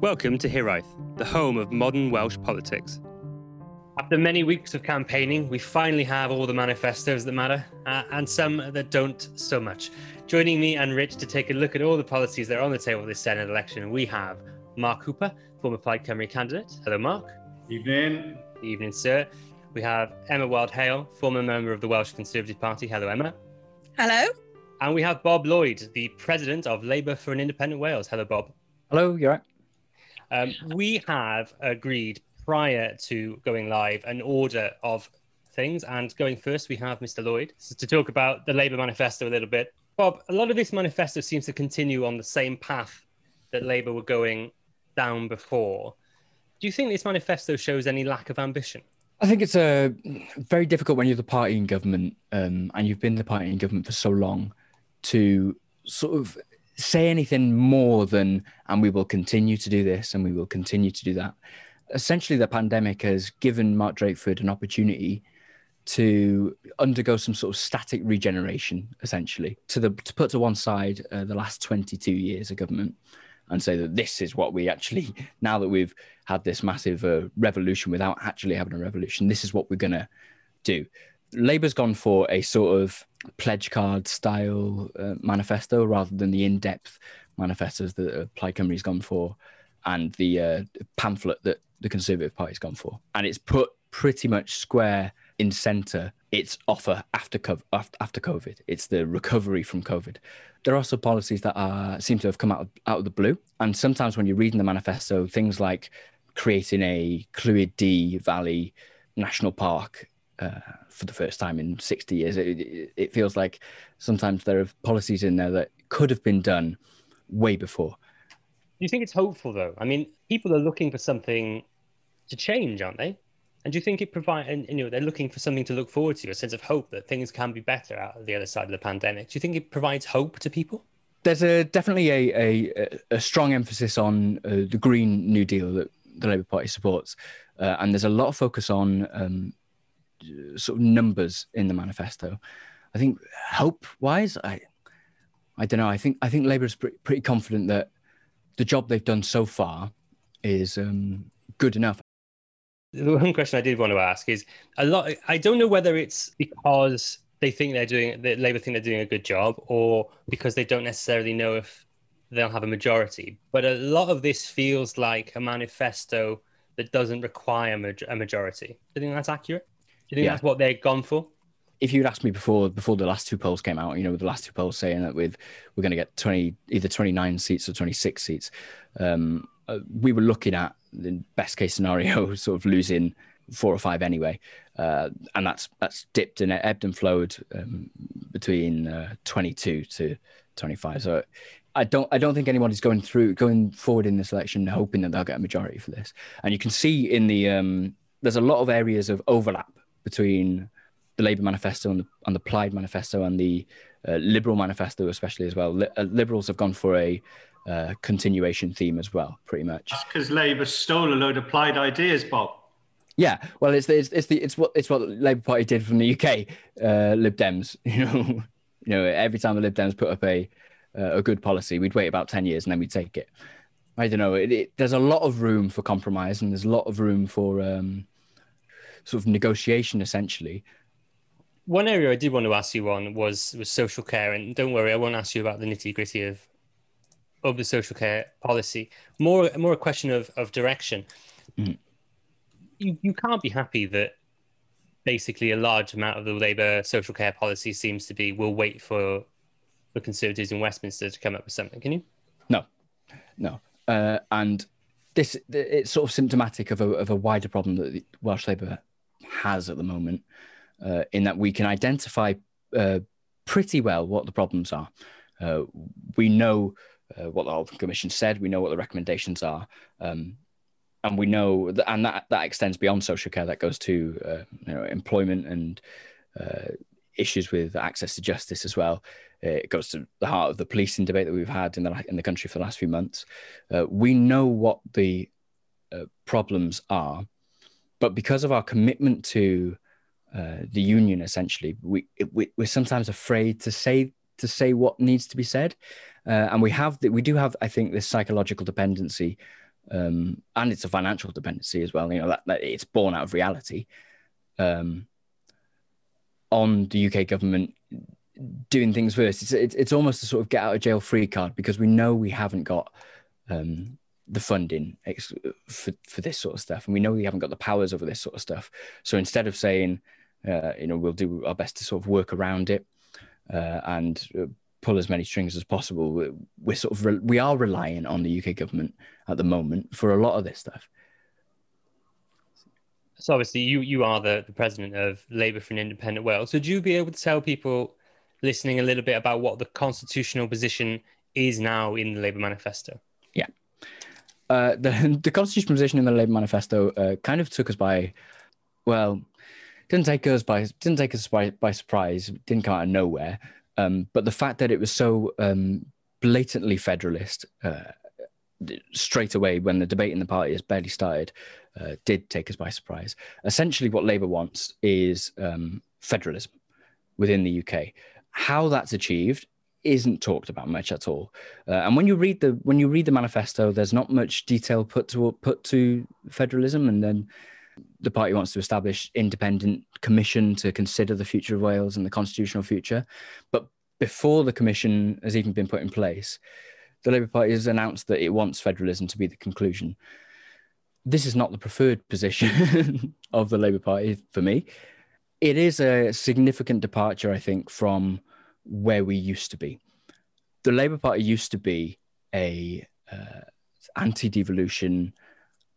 Welcome to Hiraeth, the home of modern Welsh politics. After many weeks of campaigning, we finally have all the manifestos that matter, uh, and some that don't so much. Joining me and Rich to take a look at all the policies that are on the table this Senedd election, we have Mark Hooper, former Plaid Cymru candidate. Hello, Mark. Evening. Evening, sir. We have Emma Wildhaol, former member of the Welsh Conservative Party. Hello, Emma. Hello. And we have Bob Lloyd, the president of Labour for an Independent Wales. Hello, Bob. Hello, you're right. Um, we have agreed prior to going live an order of things. And going first, we have Mr. Lloyd to talk about the Labour manifesto a little bit. Bob, a lot of this manifesto seems to continue on the same path that Labour were going down before. Do you think this manifesto shows any lack of ambition? I think it's a very difficult when you're the party in government um, and you've been the party in government for so long to sort of say anything more than, and we will continue to do this and we will continue to do that. Essentially, the pandemic has given Mark Drakeford an opportunity to undergo some sort of static regeneration, essentially, to the to put to one side uh, the last 22 years of government and say that this is what we actually now that we've had this massive uh, revolution without actually having a revolution, this is what we're gonna do. Labour's gone for a sort of pledge card style uh, manifesto rather than the in depth manifestos that uh, Plaid Cymru's gone for and the uh, pamphlet that the Conservative Party's gone for. And it's put pretty much square in centre its offer after, after COVID. It's the recovery from COVID. There are also policies that are, seem to have come out of, out of the blue. And sometimes when you're reading the manifesto, things like creating a Clwyd Dee Valley National Park uh, for the first time in 60 years. It, it, feels like sometimes there are policies in there that could have been done way before. Do you think it's hopeful though? I mean, people are looking for something to change, aren't they? And do you think it provides, and, you know, they're looking for something to look forward to, a sense of hope that things can be better out of the other side of the pandemic? Do you think it provides hope to people? There's a definitely a, a, a strong emphasis on uh, the Green New Deal that the Labour Party supports. Uh, and there's a lot of focus on um, sort of numbers in the manifesto. I think hope wise, I I don't know. I think I think Labour is pretty, pretty confident that the job they've done so far is um, good enough. The one question I did want to ask is a lot. I don't know whether it's because they think they're doing that Labour think they're doing a good job, or because they don't necessarily know if they'll have a majority. But a lot of this feels like a manifesto that doesn't require a majority. Do you think that's accurate? Do you think yeah. that's what they've gone for? If you'd asked me before before the last two polls came out, you know, with the last two polls saying that with we're going to get twenty either twenty nine seats or twenty six seats, um, uh, we were looking at the best case scenario, sort of losing four or five anyway, uh, and that's that's dipped and ebbed and flowed um, between uh, twenty two to twenty five. So I don't I don't think anybody's going through going forward in this election hoping that they'll get a majority for this. And you can see in the um, there's a lot of areas of overlap between the Labour manifesto and the, and the Plaid manifesto and the uh, Liberal manifesto, especially as well. Li- uh, Liberals have gone for a uh, continuation theme as well, pretty much. That's because Labour stole a load of Plaid ideas, Bob. Yeah, well, it's the, it's, it's the it's what it's what the Labour Party did from the UK, uh, Lib Dems. You know, you know, every time the Lib Dems put up a uh, a good policy, we'd wait about ten years and then we'd take it. I don't know. It, it, there's a lot of room for compromise and there's a lot of room for um, sort of negotiation essentially. One area I did want to ask you on was was social care, and don't worry, I won't ask you about the nitty gritty of of the social care policy. More more a question of of direction. Mm. You you can't be happy that basically a large amount of the Labour social care policy seems to be we'll wait for the Conservatives in Westminster to come up with something. Can you? No, no, uh, and this it's sort of symptomatic of a of a wider problem that the Welsh Labour has at the moment, uh, in that we can identify uh, pretty well what the problems are. Uh, we know uh, what the Commission said. We know what the recommendations are, um, and we know that, and that that extends beyond social care. That goes to uh, you know employment and issues with access to justice as well. It goes to the heart of the policing debate that we've had in the in the country for the last few months. Uh, we know what the uh, problems are, but because of our commitment to uh, the union, essentially, we, it, we are sometimes afraid to say to say what needs to be said, uh, and we have the, we do have, I think, this psychological dependency um, and it's a financial dependency as well. You know that, that it's born out of reality. Um, on the UK government doing things first, it's, it's it's almost a sort of get out of jail free card because we know we haven't got um, the funding for for this sort of stuff, and we know we haven't got the powers over this sort of stuff. So instead of saying, uh, you know, we'll do our best to sort of work around it uh, and uh, pull as many strings as possible. We're, we're sort of re- we are relying on the UK government at the moment for a lot of this stuff. So obviously, you you are the, the president of Labour for an Independent Wales. Would you be able to tell people listening a little bit about what the constitutional position is now in the Labour manifesto? Uh, the, the constitutional position in the Labour manifesto uh, kind of took us by, well, didn't take us by didn't take us by, by surprise. Didn't come out of nowhere. Um, but the fact that it was so um, blatantly federalist uh, straight away when the debate in the party has barely started uh, did take us by surprise. Essentially, what Labour wants is um, federalism within the UK. How that's achieved isn't talked about much at all. Uh, and when you read the when you read the manifesto, there's not much detail put to put to federalism, and then the party wants to establish independent commission to consider the future of Wales and the constitutional future. But before the commission has even been put in place, the Labour Party has announced that it wants federalism to be the conclusion. This is not the preferred position of the Labour Party for me. It is a significant departure, I think, from where we used to be. The Labour Party used to be a uh, anti-devolution,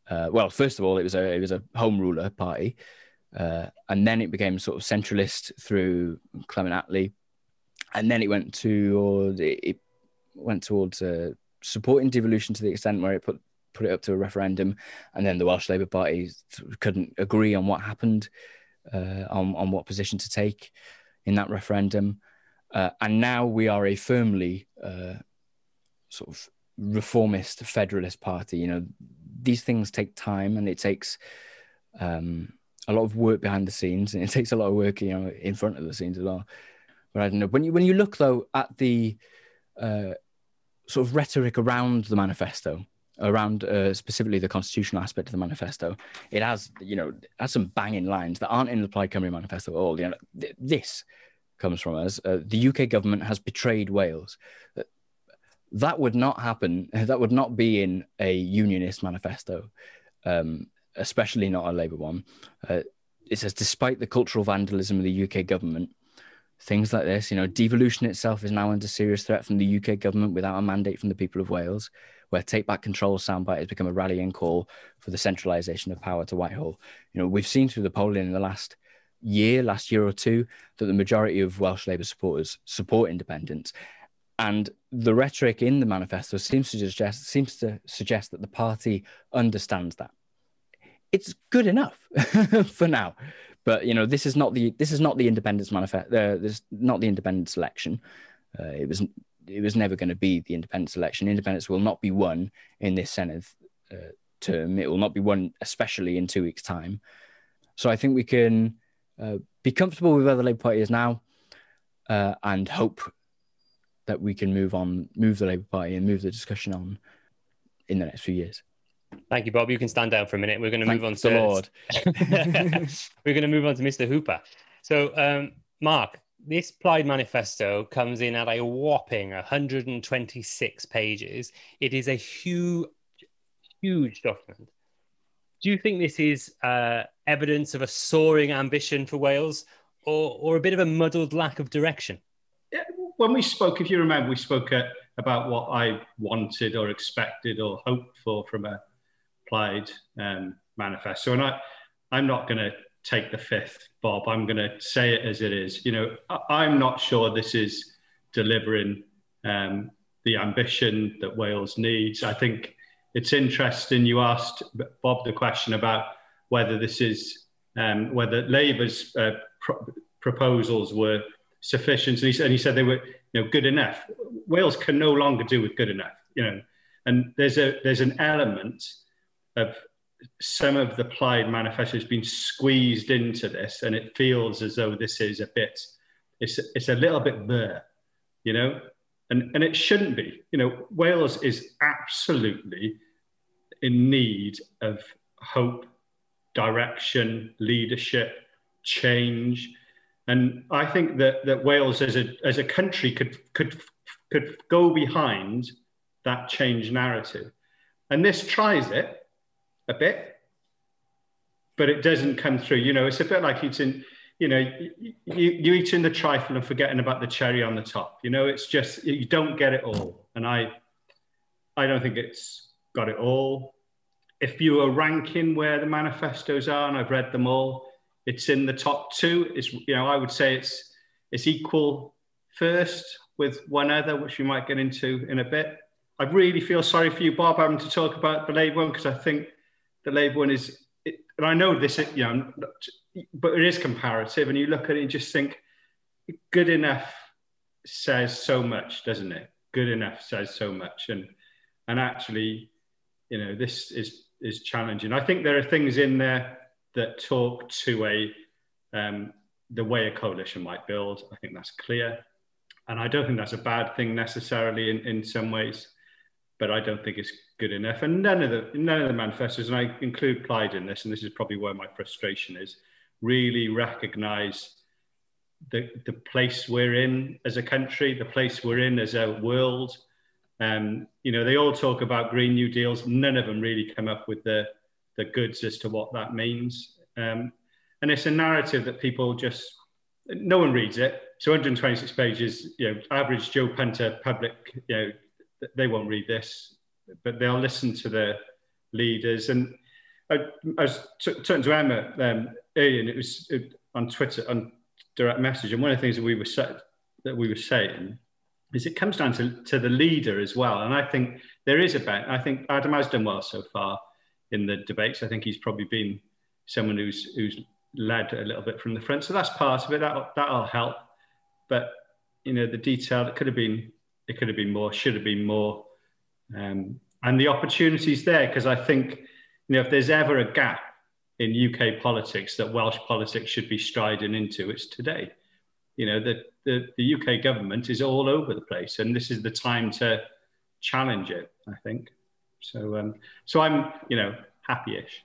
uh, well, first of all, it was a it was a home ruler party, uh, and then it became sort of centralist through Clement Attlee, and then it went to it went towards uh, supporting devolution to the extent where it put put it up to a referendum, and then the Welsh Labour Party couldn't agree on what happened, uh, on on what position to take in that referendum, uh, and now we are a firmly uh, sort of reformist federalist party. You know, these things take time and it takes um, a lot of work behind the scenes and it takes a lot of work, you know, in front of the scenes as well. But I don't know. When you when you look though at the uh, sort of rhetoric around the manifesto, around uh, specifically the constitutional aspect of the manifesto, it has you know has some banging lines that aren't in the Plaid Cymru manifesto at all. You know, th- this comes from us. Uh, the UK government has betrayed Wales that would not happen. That would not be in a unionist manifesto, um, especially not a Labour one. Uh, it says, despite the cultural vandalism of the UK government, things like this, you know, devolution itself is now under serious threat from the UK government without a mandate from the people of Wales, where take back control soundbite has become a rallying call for the centralisation of power to Whitehall. You know, we've seen through the polling in the last year, last year or two, that the majority of Welsh Labour supporters support independence. And the rhetoric in the manifesto seems to suggest seems to suggest that the party understands that. It's good enough for now, but you know this is not the this is not the independence manifesto. Uh, this is not the independence election. Uh, it was it was never going to be the independence election. Independence will not be won in this Senedd uh, term. It will not be won, especially in two weeks' time. So I think we can uh, be comfortable with where the Labour Party is now, uh, and hope that we can move on, move the Labour Party and move the discussion on in the next few years. Thank you, Bob. You can stand down for a minute. We're going to Thank move on the to Lord. We're going to move on to Mr. Hooper. So, um, Mark, this Plaid Manifesto comes in at a whopping 126 pages. It is a huge, huge document. Do you think this is uh, evidence of a soaring ambition for Wales or, or a bit of a muddled lack of direction? when we spoke, if you remember, we spoke uh, about what I wanted or expected or hoped for from a Plaid um, manifesto. And I, I'm not going to take the fifth, Bob. I'm going to say it as it is. You know, I, am not sure this is delivering um, the ambition that Wales needs. I think it's interesting. You asked Bob the question about whether this is um, whether Labour's uh, pro- proposals were sufficient. And he, said, and he said they were, you know, good enough. Wales can no longer do with good enough, you know. And there's a there's an element of some of the Plaid manifesto has been squeezed into this, and it feels as though this is a bit, it's it's a little bit there, you know, and and it shouldn't be. You know, Wales is absolutely in need of hope, direction, leadership, change. And I think that, that Wales as a, as a country could, could, could go behind that change narrative. And this tries it a bit, but it doesn't come through. You know, it's a bit like eating, you know, you, you eating the trifle and forgetting about the cherry on the top. You know, it's just, you don't get it all. And I, I don't think it's got it all. If you were ranking where the manifestos are, and I've read them all, it's in the top two. It's you know I would say it's it's equal first with one other, which we might get into in a bit. I really feel sorry for you, Bob, having to talk about the Labour one because I think the Labour one is, it, and I know this, you know, but it is comparative, and you look at it and just think, good enough says so much, doesn't it? Good enough says so much, and and actually, you know, this is is challenging. I think there are things in there that talk to a um, the way a coalition might build. I think that's clear, and I don't think that's a bad thing necessarily in, in some ways, but I don't think it's good enough. And none of the none of the manifestos, and I include Plaid in this, and this is probably where my frustration is, really recognise the the place we're in as a country, the place we're in as a world. Um, you know, they all talk about Green New Deals. None of them really come up with the the goods as to what that means. Um, and it's a narrative that people just, no one reads it. So 126 pages, you know, average Joe Punter public, you know, they won't read this, but they'll listen to the leaders. And I, I was t- to Emma um, earlier, and it was it, on Twitter, on direct message. And one of the things that we were, sa- that we were saying is it comes down to, to the leader as well. And I think there is a bet. I think Adam has done well so far in the debates. I think he's probably been someone who's who's led a little bit from the front. So that's part of it. That that'll help. But you know, the detail it could have been it could have been more, should have been more, um, and the opportunities there because I think you know if there's ever a gap in UK politics that Welsh politics should be striding into, it's today. You know, the, the, the UK government is all over the place, and this is the time to challenge it, I think. So, um, so I'm, you know, happy-ish.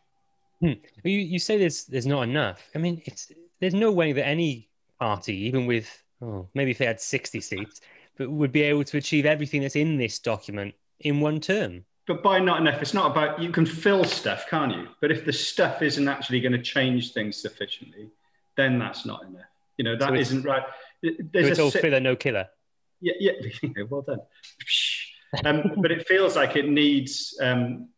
Hmm. You, you say there's there's not enough. I mean, it's there's no way that any party, even with oh, maybe if they had 60 seats, but would be able to achieve everything that's in this document in one term. But by not enough, it's not about you can fill stuff, can't you? But if the stuff isn't actually going to change things sufficiently, then that's not enough. You know that so not right. There's so it's a, all filler, no killer. Yeah, yeah. well done. Um, but it feels like it needs, um,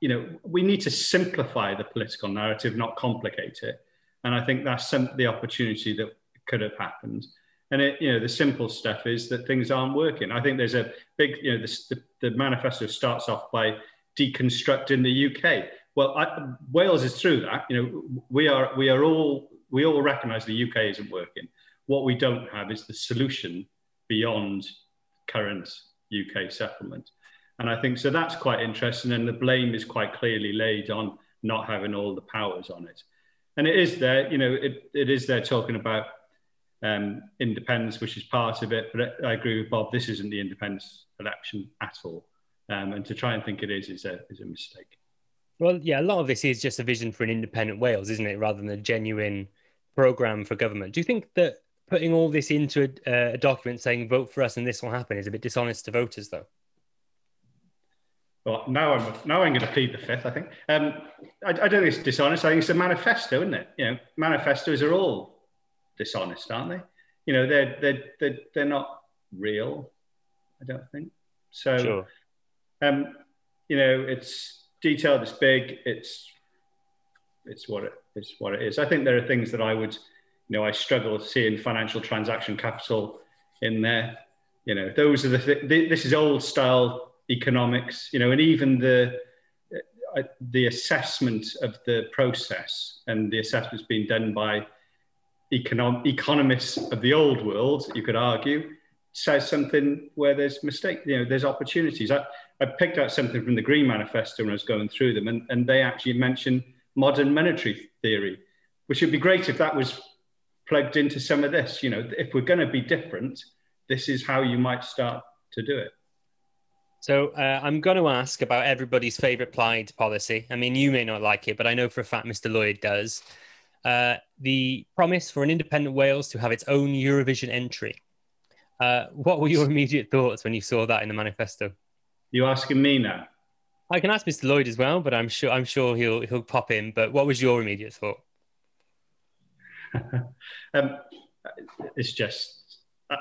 you know, we need to simplify the political narrative, not complicate it. And I think that's some the opportunity that could have happened. And it, you know, the simple stuff is that things aren't working. I think there's a big, you know, the, the, the manifesto starts off by deconstructing the UK. Well, I, Wales is through that. You know, we are we are all we all recognise the UK isn't working. What we don't have is the solution beyond current UK settlement. And I think so that's quite interesting. And the blame is quite clearly laid on not having all the powers on it. And it is there, you know, it, it is there talking about um, independence, which is part of it. But I agree with Bob, this isn't the independence election at all. Um, and to try and think it is is a, is a mistake. Well, yeah, a lot of this is just a vision for an independent Wales, isn't it? Rather than a genuine program for government. Do you think that putting all this into a, a, document saying vote for us and this will happen is a bit dishonest to voters, though. Well, now I'm now I'm going to plead the fifth. I think um, I, I, don't think it's dishonest. I think it's a manifesto, isn't it? You know, manifestos are all dishonest, aren't they? You know, they're they're they're, they're not real. I don't think so. Sure. Um, you know, it's detailed. It's big. It's it's what it is. What it is. I think there are things that I would you know, I struggle seeing financial transaction capital in there. You know, those are the, th- this is old style economics, you know, and even the, uh, the assessment of the process and the assessments being done by econom- economists of the old world, you could argue, says something where there's mistake, you know, there's opportunities. I, I picked out something from the Green Manifesto when I was going through them, and, and they actually mention modern monetary theory, which would be great if that was plugged into some of this. You know, if we're going to be different, this is how you might start to do it. So uh, I'm going to ask about everybody's favourite Plaid policy. I mean, you may not like it, but I know for a fact Mr. Lloyd does. Uh, the promise for an independent Wales to have its own Eurovision entry. Uh, what were your immediate thoughts when you saw that in the manifesto? You asking me now? I can ask Mr. Lloyd as well, but I'm sure I'm sure he'll he'll pop in. But what was your immediate thought? um, it's just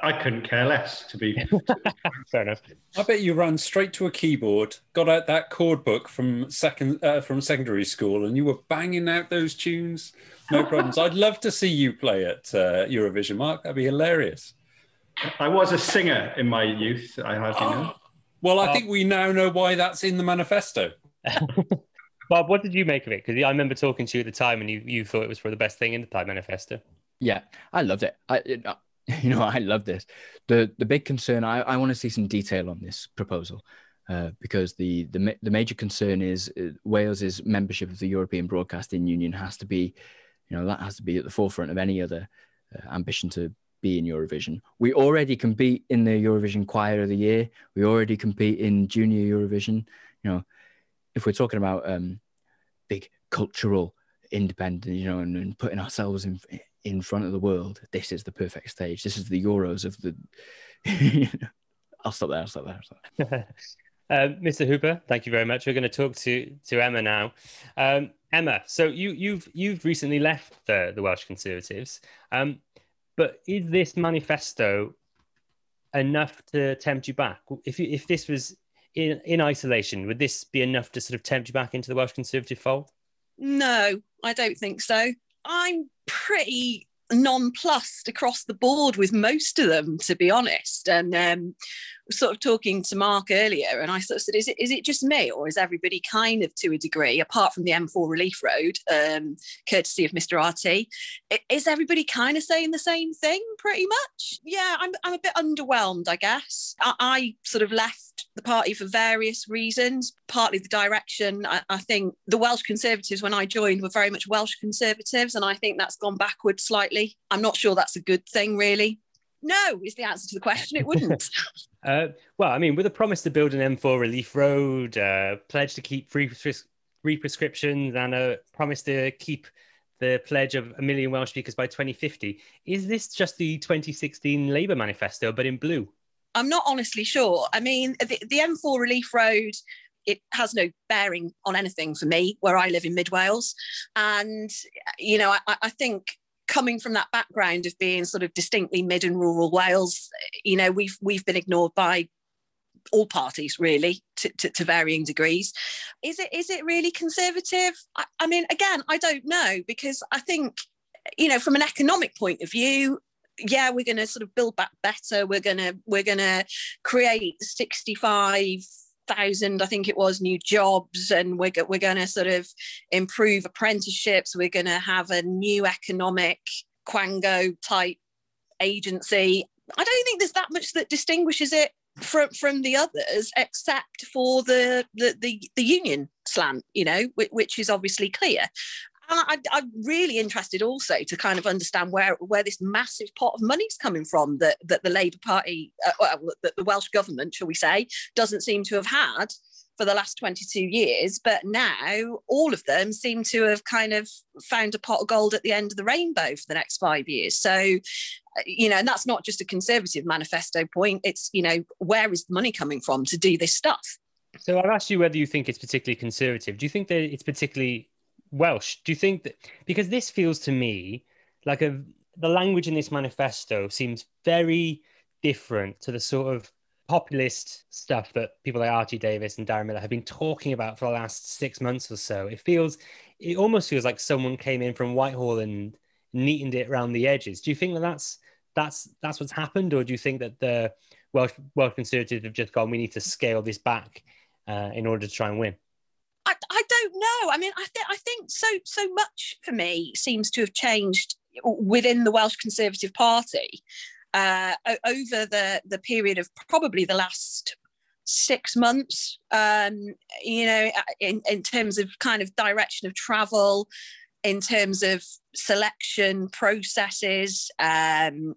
I couldn't care less to be. Fair enough. I bet you ran straight to a keyboard, got out that chord book from second uh, from secondary school, and you were banging out those tunes. No problems. I'd love to see you play at uh, Eurovision, Mark. That'd be hilarious. I was a singer in my youth. I have you know. Well, I think we now know why that's in the manifesto. Bob, what did you make of it? Because I remember talking to you at the time, and you, you thought it was for the best thing in the Plaid manifesto. Yeah, I loved it. I, it, uh, you know, I love this. the The big concern, I, I want to see some detail on this proposal, uh, because the the the major concern is uh, Wales's membership of the European Broadcasting Union has to be, you know, that has to be at the forefront of any other uh, ambition to be in Eurovision. We already compete in the Eurovision Choir of the Year. We already compete in Junior Eurovision. You know, if we're talking about um, big cultural independence, you know, and, and, putting ourselves in in front of the world, this is the perfect stage. This is the Euros of the. I'll stop there. I'll stop there. I'll stop there. um, Mr. Hooper, thank you very much. We're going to talk to to Emma now. Um, Emma, so you you've you've recently left the the Welsh Conservatives. Um, but is this manifesto enough to tempt you back? If you, if this was in in isolation, would this be enough to sort of tempt you back into the Welsh Conservative fold? No, I don't think so. I'm pretty nonplussed across the board with most of them, to be honest. And um, sort of talking to Mark earlier, and I sort of said, "Is it is it just me, or is everybody kind of to a degree, apart from the M4 Relief Road, um, courtesy of Mr. RT, is everybody kind of saying the same thing, pretty much? Yeah, I'm I'm a bit underwhelmed, I guess. I, I sort of left the party for various reasons, partly the direction. I, I think the Welsh Conservatives, when I joined, were very much Welsh Conservatives, and I think that's gone backwards slightly. I'm not sure that's a good thing, really. No, is the answer to the question. It wouldn't. uh, well, I mean, with a promise to build an M4 relief road, uh, pledge to keep free, free prescriptions, and a promise to keep the pledge of a million Welsh speakers by 2050, is this just the 2016 Labour manifesto, but in blue? I'm not honestly sure. I mean, the, the M4 relief road it has no bearing on anything for me where I live in mid Wales. And, you know, I, I, think coming from that background of being sort of distinctly mid and rural Wales, you know, we've we've been ignored by all parties really to, to, to varying degrees. Is it is it really conservative? I, I mean, again, I don't know because I think, you know, from an economic point of view, yeah, we're going to sort of build back better. We're going to we're going to create 65 thousand, I think it was, new jobs, and we're we're going to sort of improve apprenticeships. We're going to have a new economic Quango type agency. I don't think there's that much that distinguishes it from from the others, except for the the the, the union slant, you know, which, which is obviously clear. I, am really interested also to kind of understand where where this massive pot of money's coming from that that the Labour Party, uh, well, that the Welsh government, shall we say, doesn't seem to have had for the last 22 years. But now all of them seem to have kind of found a pot of gold at the end of the rainbow for the next five years. So, uh, you know, and that's not just a conservative manifesto point. It's, you know, where is the money coming from to do this stuff? So I've asked you whether you think it's particularly conservative. Do you think that it's particularly Welsh. Do you think that because this feels to me like a the language in this manifesto seems very different to the sort of populist stuff that people like R.T. Davies and Darren Millar have been talking about for the last six months or so. It feels, it almost feels like someone came in from Whitehall and neatened it around the edges. Do you think that that's that's that's what's happened, or do you think that the Welsh Welsh Conservatives have just gone, we need to scale this back uh, in order to try and win? I, I don't know. I mean, I think I think so so much for me seems to have changed within the Welsh Conservative Party uh, over the the period of probably the last six months. Um, you know, in in terms of kind of direction of travel, in terms of selection processes. Um,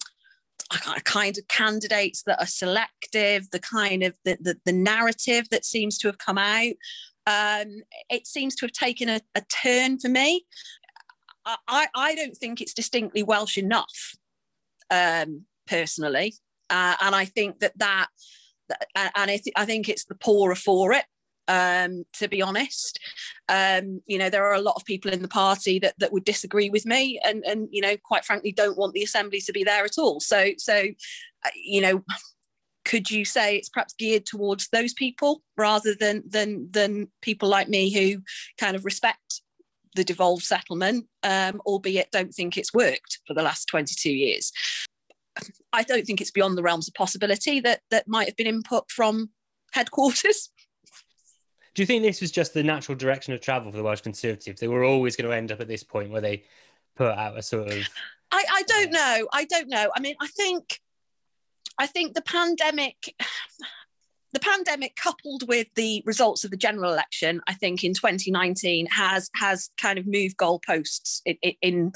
kind of candidates that are selective, the kind of the, the, the narrative that seems to have come out. Um, it seems to have taken a, a turn for me. I, I don't think it's distinctly Welsh enough, um, personally. Uh, and I think that that, and I, th- I think it's the poorer for it um, to be honest. Um, you know, there are a lot of people in the party that, that would disagree with me and, and, you know, quite frankly, don't want the assembly to be there at all. So, so, uh, you know, could you say it's perhaps geared towards those people rather than than than people like me who kind of respect the devolved settlement, um, albeit don't think it's worked for the last 22 years. I don't think it's beyond the realms of possibility that that might have been input from headquarters do you think this was just the natural direction of travel for the Welsh Conservatives? They were always going to end up at this point where they put out a sort of. I, I don't know. I don't know. I mean, I think, I think the pandemic, the pandemic coupled with the results of the general election, I think in 2019 has has kind of moved goalposts in in,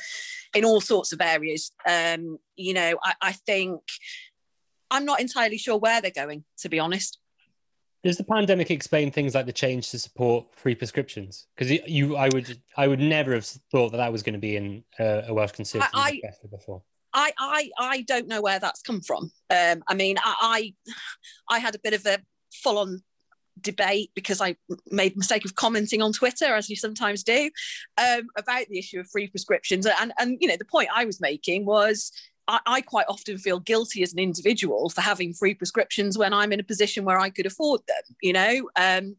in all sorts of areas. Um, you know, I, I think I'm not entirely sure where they're going, to be honest. Does the pandemic explain things like the change to support free prescriptions? Because you, I would, I would never have thought that that was going to be in uh, a Welsh Conservative I, before. I, I, I don't know where that's come from. Um, I mean, I, I, I had a bit of a full-on debate because I made the mistake of commenting on Twitter, as you sometimes do, um, about the issue of free prescriptions. And and you know, the point I was making was I, I, quite often feel guilty as an individual for having free prescriptions when I'm in a position where I could afford them, you know. Um,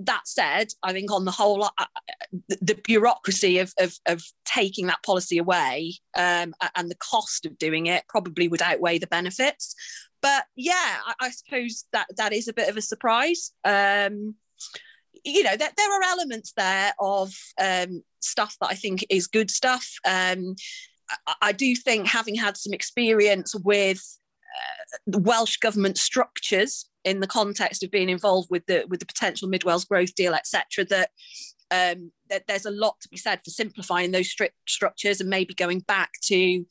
that said, I think on the whole, uh, the, bureaucracy of, of, of, taking that policy away um, and the cost of doing it probably would outweigh the benefits. But yeah, I, I suppose that that is a bit of a surprise. Um, you know, there, there are elements there of um, stuff that I think is good stuff. Um, I do think having had some experience with uh, Welsh government structures in the context of being involved with the with the potential Mid Wales growth deal, etc., that, um, that there's a lot to be said for simplifying those strict structures and maybe going back to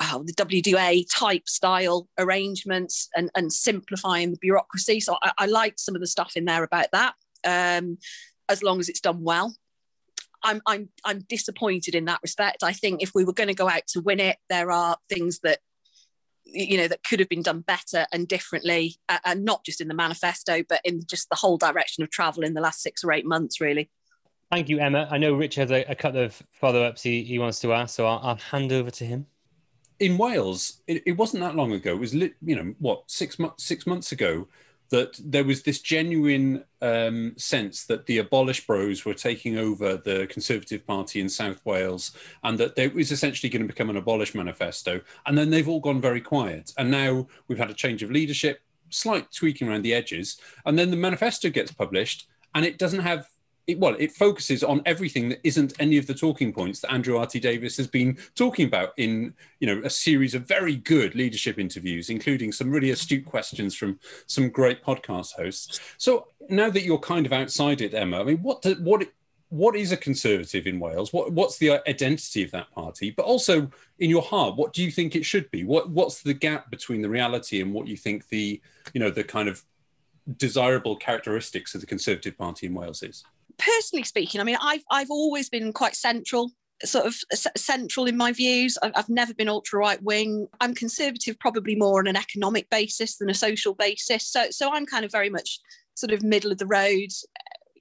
oh, the WDA type style arrangements and, and simplifying the bureaucracy. So I, I like some of the stuff in there about that, um, as long as it's done well. I'm I'm I'm disappointed in that respect. I think if we were going to go out to win it, there are things that you know that could have been done better and differently, uh, and not just in the manifesto, but in just the whole direction of travel in the last six or eight months, really. Thank you, Emma. I know Rich has a, a couple of follow-ups he, he wants to ask, so I'll, I'll hand over to him. In Wales, it, it wasn't that long ago. It was, you know, what six months six months ago that there was this genuine um, sense that the abolish bros were taking over the Conservative Party in South Wales and that it was essentially going to become an abolish manifesto. And then they've all gone very quiet. And now we've had a change of leadership, slight tweaking around the edges. And then the manifesto gets published and it doesn't have it, well, it focuses on everything that isn't any of the talking points that Andrew R.T. Davies has been talking about in, you know, a series of very good leadership interviews, including some really astute questions from some great podcast hosts. So now that you're kind of outside it, Emma, I mean, what do, what what is a conservative in Wales? What what's the identity of that party? But also in your heart, what do you think it should be? What what's the gap between the reality and what you think the you know the kind of desirable characteristics of the Conservative Party in Wales is? Personally speaking, I mean, I've I've always been quite central sort of central in my views. I've never been ultra right wing. I'm conservative, probably more on an economic basis than a social basis. So, so I'm kind of very much sort of middle of the road.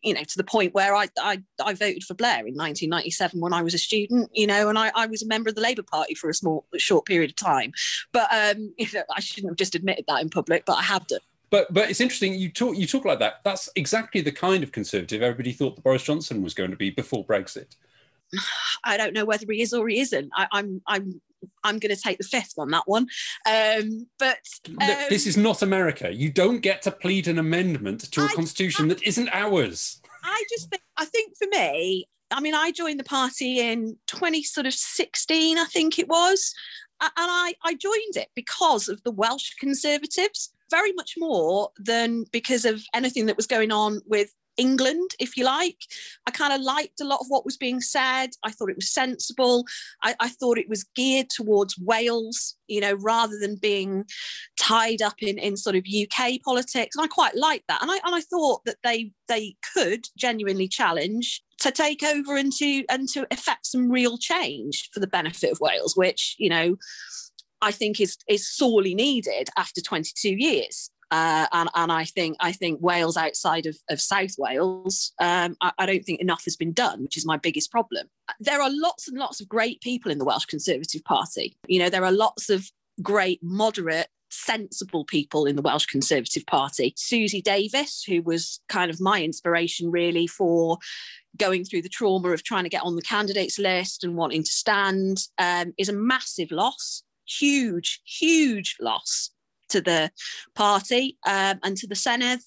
You know, to the point where I, I, I voted for Blair in 1997 when I was a student. You know, and I, I was a member of the Labour Party for a small, short period of time. But um, you know, I shouldn't have just admitted that in public, but I have done. But but it's interesting you talk you talk like that. That's exactly the kind of conservative everybody thought that Boris Johnson was going to be before Brexit. I don't know whether he is or he isn't. I, am I'm, I'm I'm going to take the fifth on that one. Um, but um, Look, this is not America. You don't get to plead an amendment to a I, constitution I, that isn't ours. I just think I think for me, I mean, I joined the party in 20 sort of 16, I think it was. And I, I joined it because of the Welsh Conservatives very much more than because of anything that was going on with England, if you like. I kind of liked a lot of what was being said. I thought it was sensible. I, I, thought it was geared towards Wales, you know, rather than being tied up in, in sort of UK politics. And I quite liked that. And I and I thought that they they could genuinely challenge to take over and to and to effect some real change for the benefit of Wales, which, you know, I think is is sorely needed after 22 years. Uh, and, and I think I think Wales outside of, of South Wales, um, I, I, don't think enough has been done, which is my biggest problem. There are lots and lots of great people in the Welsh Conservative Party. You know, there are lots of great moderate sensible people in the Welsh Conservative Party. Suzy Davies, who was kind of my inspiration really for going through the trauma of trying to get on the candidates list and wanting to stand, um, is a massive loss. Huge, huge loss to the party um, and to the Senedd.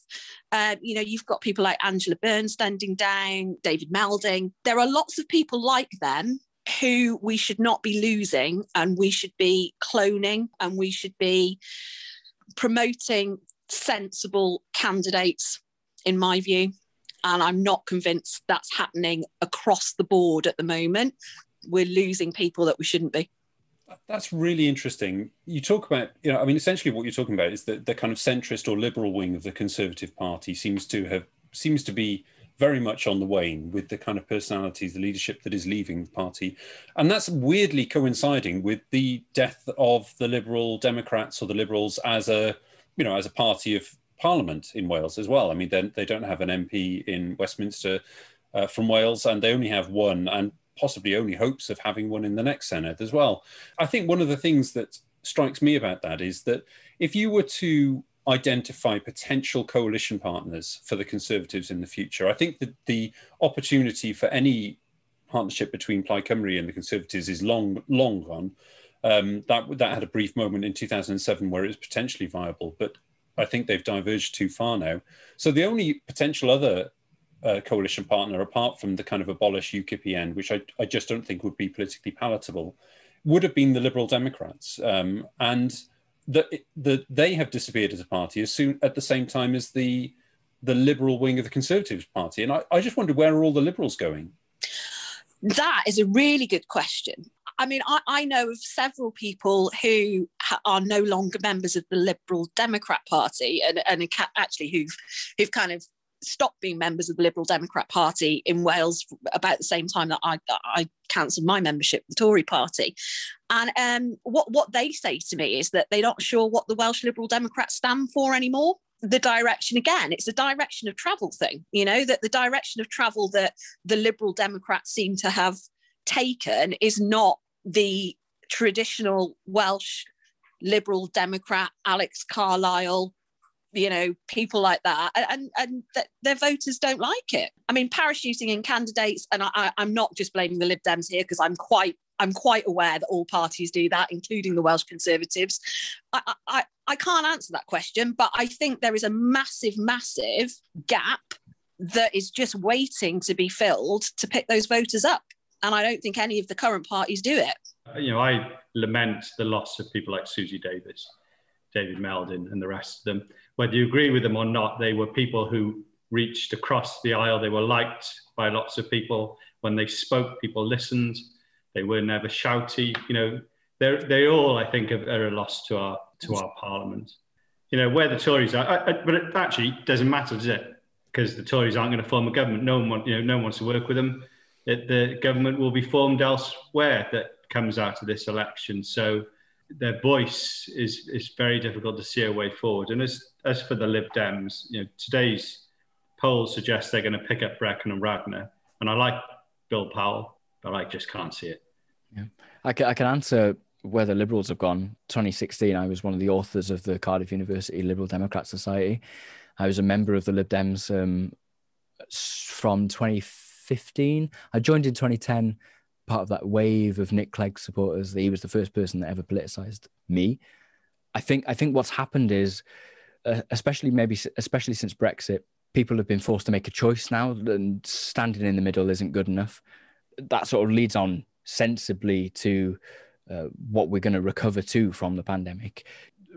Uh, you know, you've got people like Angela Burns standing down, David Melding. There are lots of people like them who we should not be losing and we should be cloning and we should be promoting sensible candidates, in my view. And I'm not convinced that's happening across the board at the moment. We're losing people that we shouldn't be. That's really interesting. You talk about, you know, I mean, essentially what you're talking about is that the kind of centrist or liberal wing of the Conservative Party seems to have seems to be very much on the wane with the kind of personalities, the leadership that is leaving the party, and that's weirdly coinciding with the death of the Liberal Democrats or the Liberals as a, you know, as a party of Parliament in Wales as well. I mean, they they don't have an MP in Westminster uh, from Wales, and they only have one, and possibly only hopes of having one in the next Senedd as well. I think one of the things that strikes me about that is that if you were to identify potential coalition partners for the Conservatives in the future, I think that the opportunity for any partnership between Plaid Cymru and the Conservatives is long, long gone. Um, that that had a brief moment in 2007 where it was potentially viable, but I think they've diverged too far now. So the only potential other uh, coalition partner, apart from the kind of abolish UKIP end, which I, I just don't think would be politically palatable, would have been the Liberal Democrats. Um, and that the, they have disappeared as a party as soon at the same time as the the liberal wing of the Conservative Party. And I, I just wonder where are all the liberals going? That is a really good question. I mean, I, I, know of several people who are no longer members of the Liberal Democrat Party, and, and actually who've who've kind of stopped being members of the Liberal Democrat Party in Wales about the same time that I, I cancelled my membership of the Tory Party. And um, what, what they say to me is that they're not sure what the Welsh Liberal Democrats stand for anymore. The direction again, it's a direction of travel thing, you know, that the direction of travel that the Liberal Democrats seem to have taken is not the traditional Welsh Liberal Democrat, Alex Carlile, you know people like that and and th- their voters don't like it. I mean parachuting in candidates and I, i'm not just blaming the lib dems here because i'm quite i'm quite aware that all parties do that including the welsh conservatives. I, I i can't answer that question but i think there is a massive massive gap that is just waiting to be filled to pick those voters up and i don't think any of the current parties do it. Uh, you know i lament the loss of people like suzy davies david melding and the rest of them whether you agree with them or not, they were people who reached across the aisle. They were liked by lots of people. When they spoke, people listened. They were never shouty. You know, they they all, I think, are a loss to our to our parliament. You know, where the Tories are, I, I, but it actually doesn't matter, does it? Because the Tories aren't going to form a government. No one, you know, no one wants to work with them. It, the government will be formed elsewhere that comes out of this election. So their voice is is very difficult to see a way forward. And as as for the Lib Dems, you know, today's polls suggest they're going to pick up Brecon and Radnor, and I like Bill Powell, but I just can't see it. Yeah, I can, I can answer where the Liberals have gone. 2016, I was one of the authors of the Cardiff University Liberal Democrat Society. I was a member of the Lib Dems um, from 2015. I joined in 2010 part of that wave of Nick Clegg supporters. He was the first person that ever politicized me. I think I think what's happened is, uh, especially maybe especially since Brexit, people have been forced to make a choice now, and standing in the middle isn't good enough. That sort of leads on sensibly to uh, what we're going to recover to from the pandemic,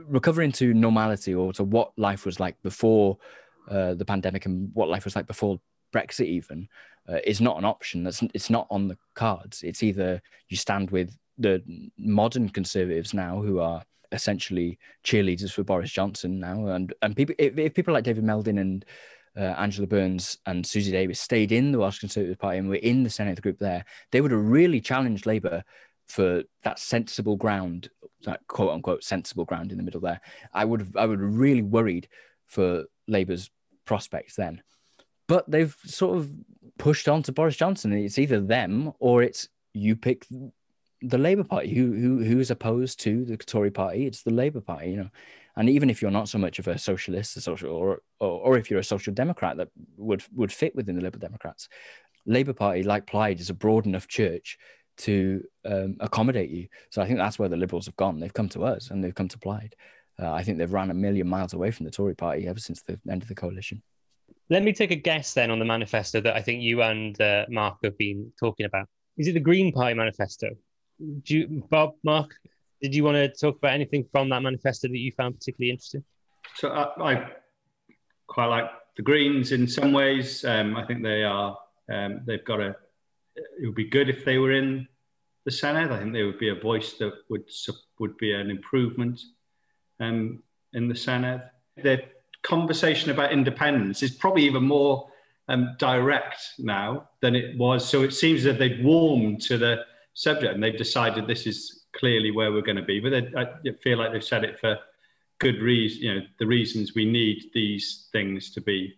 recovering to normality or to what life was like before uh, the pandemic and what life was like before Brexit, even, uh, is not an option. That's it's not on the cards. It's either you stand with the modern conservatives now, who are essentially cheerleaders for Boris Johnson now, and and people if, if people like David Melding and uh, Angela Burns and Suzy Davies stayed in the Welsh Conservative Party and were in the Senedd group there, they would have really challenged Labour for that sensible ground, that quote unquote sensible ground in the middle there. I would have, I would have really worried for Labour's prospects then. But they've sort of pushed on to Boris Johnson. It's either them or it's you pick the Labour Party, who who who is opposed to the Tory Party. It's the Labour Party, you know. And even if you're not so much of a socialist, a social, or, or or if you're a social democrat that would would fit within the Liberal Democrats, Labour Party, like Plaid, is a broad enough church to um, accommodate you. So I think that's where the Liberals have gone. They've come to us and they've come to Plaid. Uh, I think they've ran a million miles away from the Tory Party ever since the end of the coalition. Let me take a guess then on the manifesto that I think you and uh, Mark have been talking about. Is it the Green Party manifesto? Do you, Bob, Mark, did you want to talk about anything from that manifesto that you found particularly interesting? So uh, I quite like the Greens in some ways. Um, I think they are. Um, they've got a. It would be good if they were in the Senedd. I think they would be a voice that would would be an improvement um, in the Senedd. The conversation about independence is probably even more um, direct now than it was. So it seems that they've warmed to the subject and they've decided this is clearly where we're going to be. But they, I feel like they've said it for good reason. You know, the reasons we need these things to be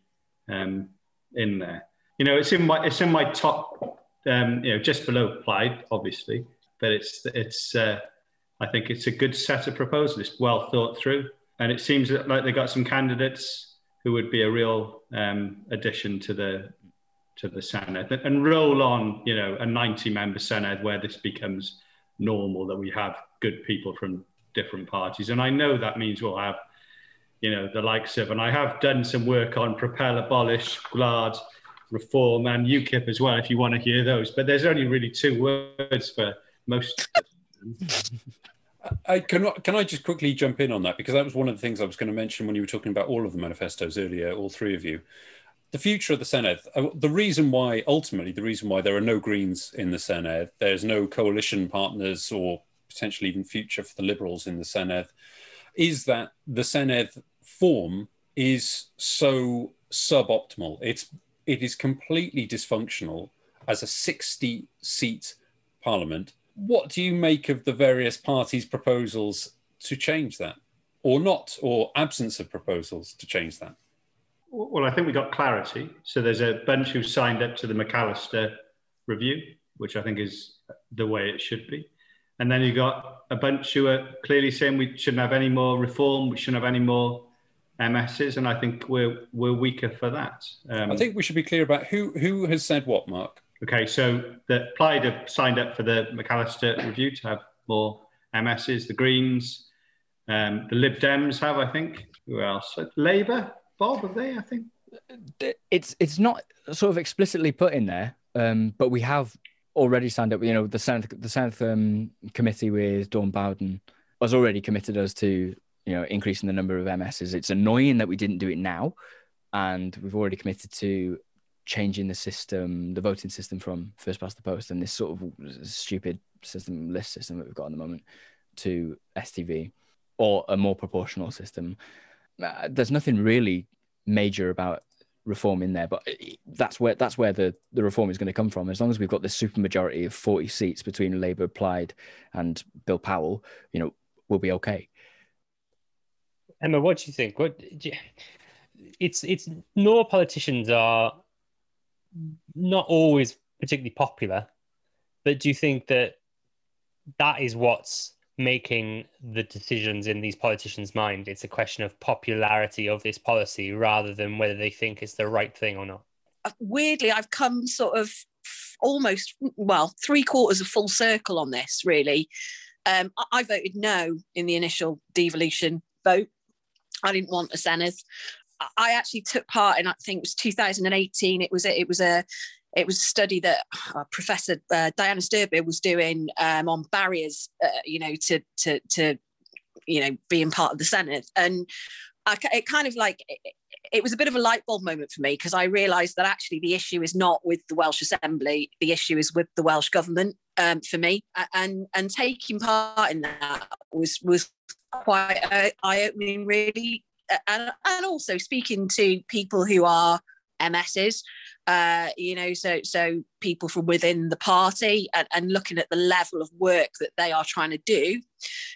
um, in there. You know, it's in my it's in my top. Um, you know, just below Plaid, obviously, but it's it's. Uh, I think it's a good set of proposals. It's well thought through, and it seems like they got some candidates who would be a real um, addition to the to the Senedd and roll on, you know, a 90 member Senedd where this becomes normal that we have good people from different parties. And I know that means we'll have, you know, the likes of, and I have done some work on Propel, Abolish, Gwlad, Reform, and UKIP as well, if you want to hear those. But there's only really two words for most. I can can I just quickly jump in on that because that was one of the things I was going to mention when you were talking about all of the manifestos earlier, all three of you the future of the Senedd, uh, the reason why, ultimately, the reason why there are no Greens in the Senedd, there's no coalition partners or potentially even future for the Liberals in the Senedd, is that the Senedd form is so suboptimal. It's it is completely dysfunctional as a 60 seat parliament. What do you make of the various parties' proposals to change that, or not, or absence of proposals to change that? Well, I think we got clarity. So there's a bunch who signed up to the McAllister review, which I think is the way it should be. And then you got a bunch who are clearly saying we shouldn't have any more reform, we shouldn't have any more MSs, and I think we're we're weaker for that. Um, I think we should be clear about who who has said what, Mark. Okay, so the Plaid have signed up for the McAllister review to have more MSs. The Greens, um, the Lib Dems have, I think. Who else? Labour Bob, are they? I think it's it's not sort of explicitly put in there, um, but we have already signed up. You know, the Senedd the Senedd um, committee with Dawn Bowden has already committed us to you know increasing the number of MSs. It's annoying that we didn't do it now, and we've already committed to changing the system, the voting system from first past the post and this sort of stupid system list system that we've got at the moment to STV or a more proportional system uh, there's nothing really major about reform in there, but that's where that's where the, the reform is going to come from. As long as we've got this supermajority of 40 seats between Labour, Plaid, and Bill Powell, you know, we'll be okay. Emma, what do you think? What you, it's it's no politicians are not always particularly popular, but do you think that that is what's making the decisions in these politicians' mind. It's a question of popularity of this policy rather than whether they think it's the right thing or not. Uh, weirdly, I've come sort of almost, well, three quarters of full circle on this, really. Um, I, voted no in the initial devolution vote. I didn't want a Senedd. I actually took part in, I think it was 2018. It was a, it was a it was a study that uh, Professor uh, Diana Sturby was doing um, on barriers, uh, you know, to to to you know being part of the Senedd, and I, it kind of like it, it was a bit of a light bulb moment for me because I realised that actually the issue is not with the Welsh Assembly, the issue is with the Welsh government. Um, for me, and and taking part in that was was quite eye opening, really, and and also speaking to people who are MSs, uh, you know, so so people from within the party and, and looking at the level of work that they are trying to do,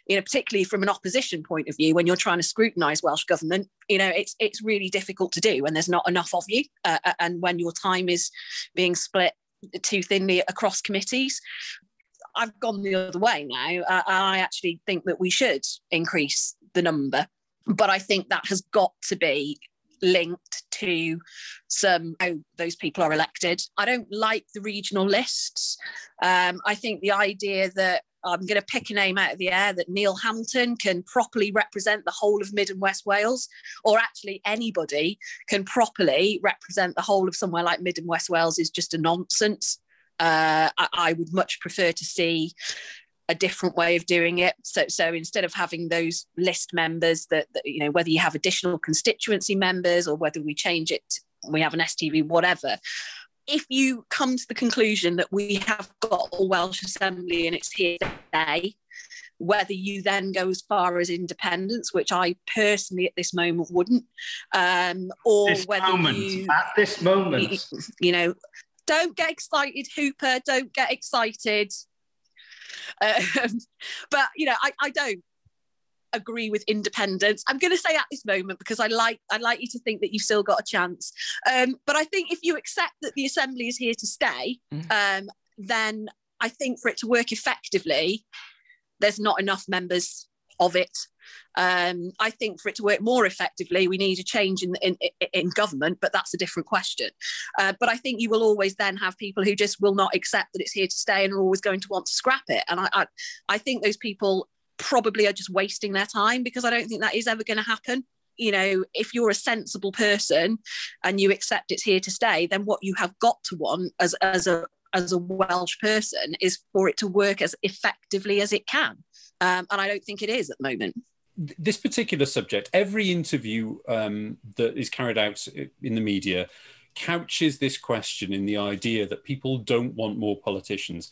you know, particularly from an opposition point of view, when you're trying to scrutinise Welsh government, you know, it's it's really difficult to do when there's not enough of you, uh, uh and when your time is being split too thinly across committees. I've gone the other way now. Uh, I actually think that we should increase the number but I think that has got to be linked to some oh those people are elected. I don't like the regional lists. Um, I think the idea that I'm going to pick a name out of the air that Neil Hamilton can properly represent the whole of Mid and West Wales, or actually anybody can properly represent the whole of somewhere like Mid and West Wales is just a nonsense. Uh, I, I, would much prefer to see a different way of doing it. So, so instead of having those list members that, that, you know, whether you have additional constituency members or whether we change it, we have an STV, whatever. If you come to the conclusion that we have got a Welsh Assembly and it's here today, whether you then go as far as independence, which I personally at this moment wouldn't, um, or this whether moment, you, at this moment, you know, don't get excited, Hooper. Don't get excited. Um, but you know, I, I don't agree with independence. I'm going to say at this moment because I like I like you to think that you've still got a chance. Um, but I think if you accept that the assembly is here to stay, mm. um, then I think for it to work effectively, there's not enough members of it. Um, I think for it to work more effectively, we need a change in in, in government, but that's a different question. Uh, but I think you will always then have people who just will not accept that it's here to stay and are always going to want to scrap it. And I, I, I think those people probably are just wasting their time because I don't think that is ever going to happen you know, if you're a sensible person and you accept it's here to stay, then what you have got to want as as a as a Welsh person is for it to work as effectively as it can. Um, and I don't think it is at the moment. This particular subject, every interview um, that is carried out in the media couches this question in the idea that people don't want more politicians.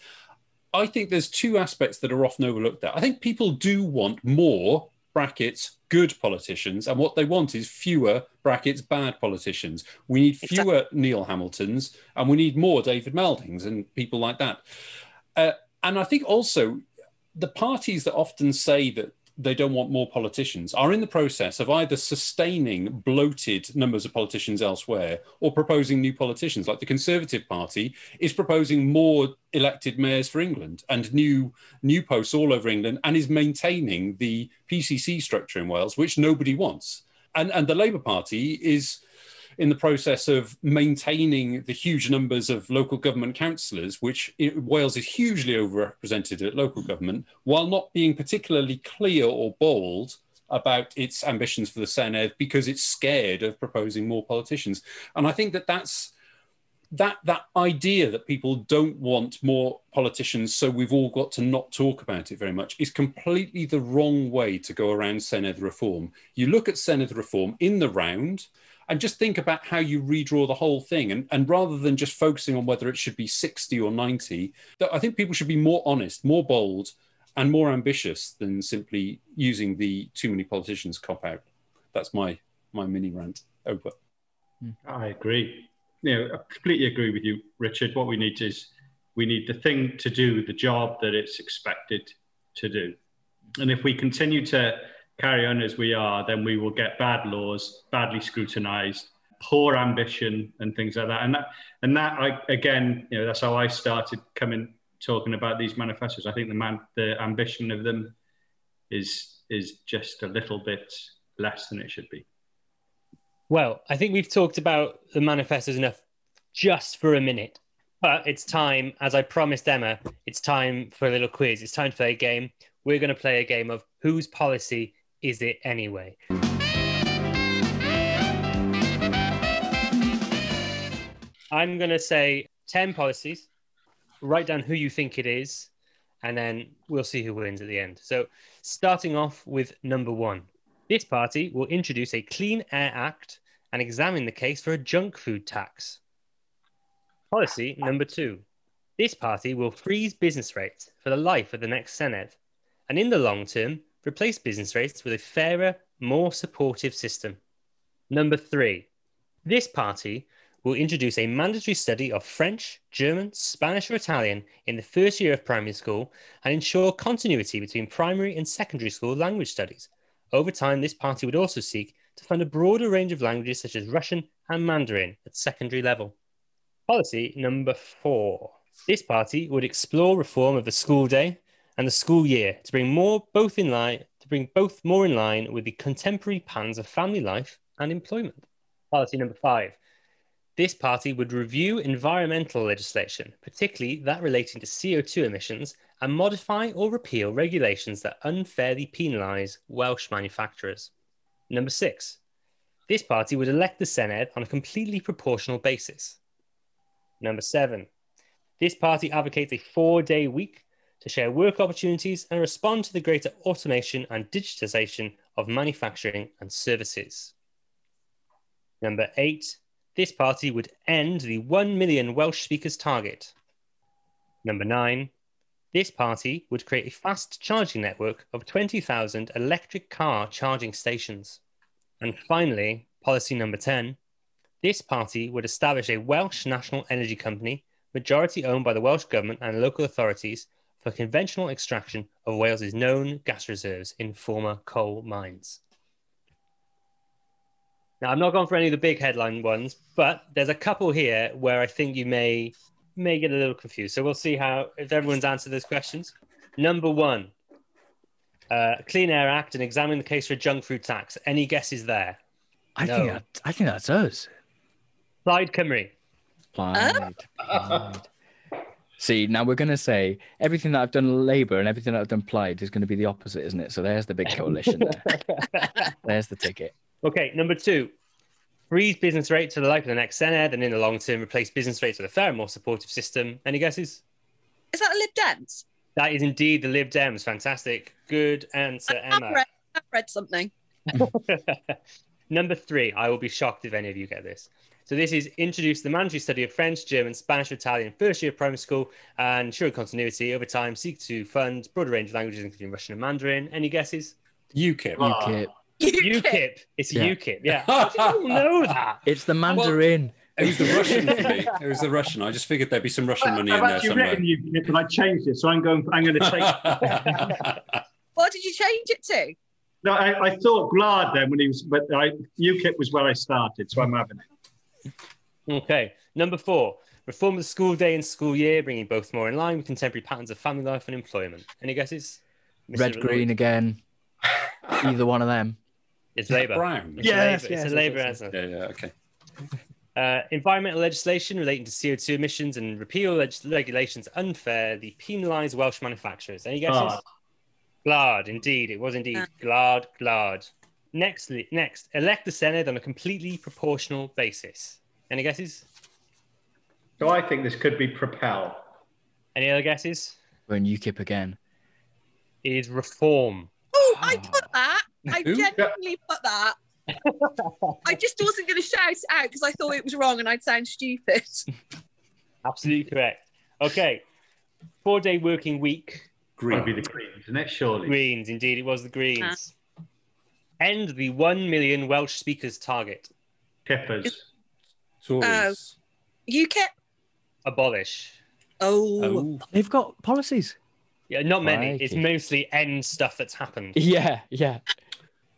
I think there's two aspects that are often overlooked there. I think people do want more brackets good politicians and what they want is fewer brackets bad politicians we need fewer exactly. neil hamiltons and we need more david meldings and people like that uh, and i think also the parties that often say that they don't want more politicians are in the process of either sustaining bloated numbers of politicians elsewhere or proposing new politicians. Like the Conservative Party is proposing more elected mayors for England and new new posts all over England and is maintaining the PCC structure in Wales, which nobody wants. And and the Labour Party is in the process of maintaining the huge numbers of local government councillors, which Wales is hugely overrepresented at local government, while not being particularly clear or bold about its ambitions for the Senedd because it's scared of proposing more politicians. And I think that that's that that idea that people don't want more politicians so we've all got to not talk about it very much is completely the wrong way to go around Senedd reform. You look at Senedd reform in the round, and just think about how you redraw the whole thing. And, and rather than just focusing on whether it should be 60 or 90, I think people should be more honest, more bold, and more ambitious than simply using the too many politicians cop out. That's my my mini rant. Over. Hmm. I agree. You know, I completely agree with you, Richard. What we need is we need the thing to do the job that it's expected to do. And if we continue to carry on as we are, then we will get bad laws, badly scrutinized, poor ambition, and things like that. And that, and that, I, again, you know, that's how I started coming talking about these manifestos. I think the man, the ambition of them, is is just a little bit less than it should be. Well, I think we've talked about the manifestos enough just for a minute. But it's time, as I promised Emma, it's time for a little quiz. It's time to play a game. We're going to play a game of whose policy is it anyway? I'm going to say 10 policies, write down who you think it is, and then we'll see who wins at the end. So, starting off with number one this party will introduce a Clean Air Act and examine the case for a junk food tax. Policy number two. This party will freeze business rates for the life of the next Senedd, and in the long term, replace business rates with a fairer, more supportive system. Number three. This party will introduce a mandatory study of French, German, Spanish, or Italian in the first year of primary school and ensure continuity between primary and secondary school language studies. Over time, this party would also seek to fund a broader range of languages such as Russian and Mandarin at secondary level. Policy number four. This party would explore reform of the school day and the school year to bring more both in line to bring both more in line with the contemporary patterns of family life and employment. Policy number five. This party would review environmental legislation, particularly that relating to CO2 emissions, and modify or repeal regulations that unfairly penalise Welsh manufacturers. Number six, this party would elect the Senedd on a completely proportional basis. Number seven, this party advocates a four day week to share work opportunities and respond to the greater automation and digitisation of manufacturing and services. Number eight, this party would end the 1 million Welsh speakers target. Number nine, this party would create a fast charging network of 20,000 electric car charging stations. And finally, policy number 10, this party would establish a Welsh national energy company, majority owned by the Welsh Government and local authorities, for conventional extraction of Wales's known gas reserves in former coal mines. Now, I'm not going for any of the big headline ones, but there's a couple here where I think you may may get a little confused. So we'll see how if everyone's answered those questions. Number one, uh, Clean Air Act and examine the case for a junk food tax. Any guesses there? I No. think that, I think that's us. Plaid Cymru. Plaid, plaid. See, now we're going to say everything that I've done Labour and everything that I've done Plaid is going to be the opposite, isn't it? So there's the big coalition there. there's the ticket. Okay, number two, freeze business rates for the life of the next Senedd and in the long term replace business rates with a fair and more supportive system. Any guesses? Is that the Lib Dems? That is indeed the Lib Dems. Fantastic. Good answer, I've Emma. read, I've read something. Number three, I will be shocked if any of you get this. So this is introduce the mandatory study of French, German, Spanish, Italian first year of primary school and ensure continuity over time. Seek to fund broader range of languages, including Russian and Mandarin. Any guesses? UKIP. Oh. Ah. UKIP. UKIP. It's Yeah. UKIP. Yeah. How did you know that? It's the Mandarin. It was the Russian for me. It was the Russian. I just figured there'd be some Russian money I've in there actually somewhere. written you, but I changed it, so I'm going. I'm going to take. What did you change it to? no, I, I thought Gwlad then when he was, but I, UKIP was where I started, so I'm having it. Okay. Number four, reform of the school day and school year, bringing both more in line with contemporary patterns of family life and employment. Any guesses? Mr. Red, Lloyd? green again. Either one of them. It's Labour. Brown. It's Yes, Labour. yes, it's a Labour yes, answer. Yeah, yeah, okay. Uh, environmental legislation relating to CO2 emissions and repeal leg- regulations unfairly penalise Welsh manufacturers. Any guesses? Gwlad. Gwlad, indeed. It was indeed. Uh. Gwlad, Gwlad. Next, next, elect the Senedd on a completely proportional basis. Any guesses? So I think this could be Propel. Any other guesses? We're in UKIP again. It is reform. Oh, I put ah. that. I Who? genuinely put that. I just wasn't going to shout it out because I thought it was wrong and I'd sound stupid. Absolutely correct. Okay. Four day working week. Might be the Greens, isn't it? Surely. Greens, indeed, it was the Greens. Ah. End the 1 million Welsh speakers target. Kippers. Tories. Uh, UKIP. Abolish. Oh. Oh, They've got policies. Yeah, not many. It's Crikey. mostly end stuff that's happened. Yeah, yeah.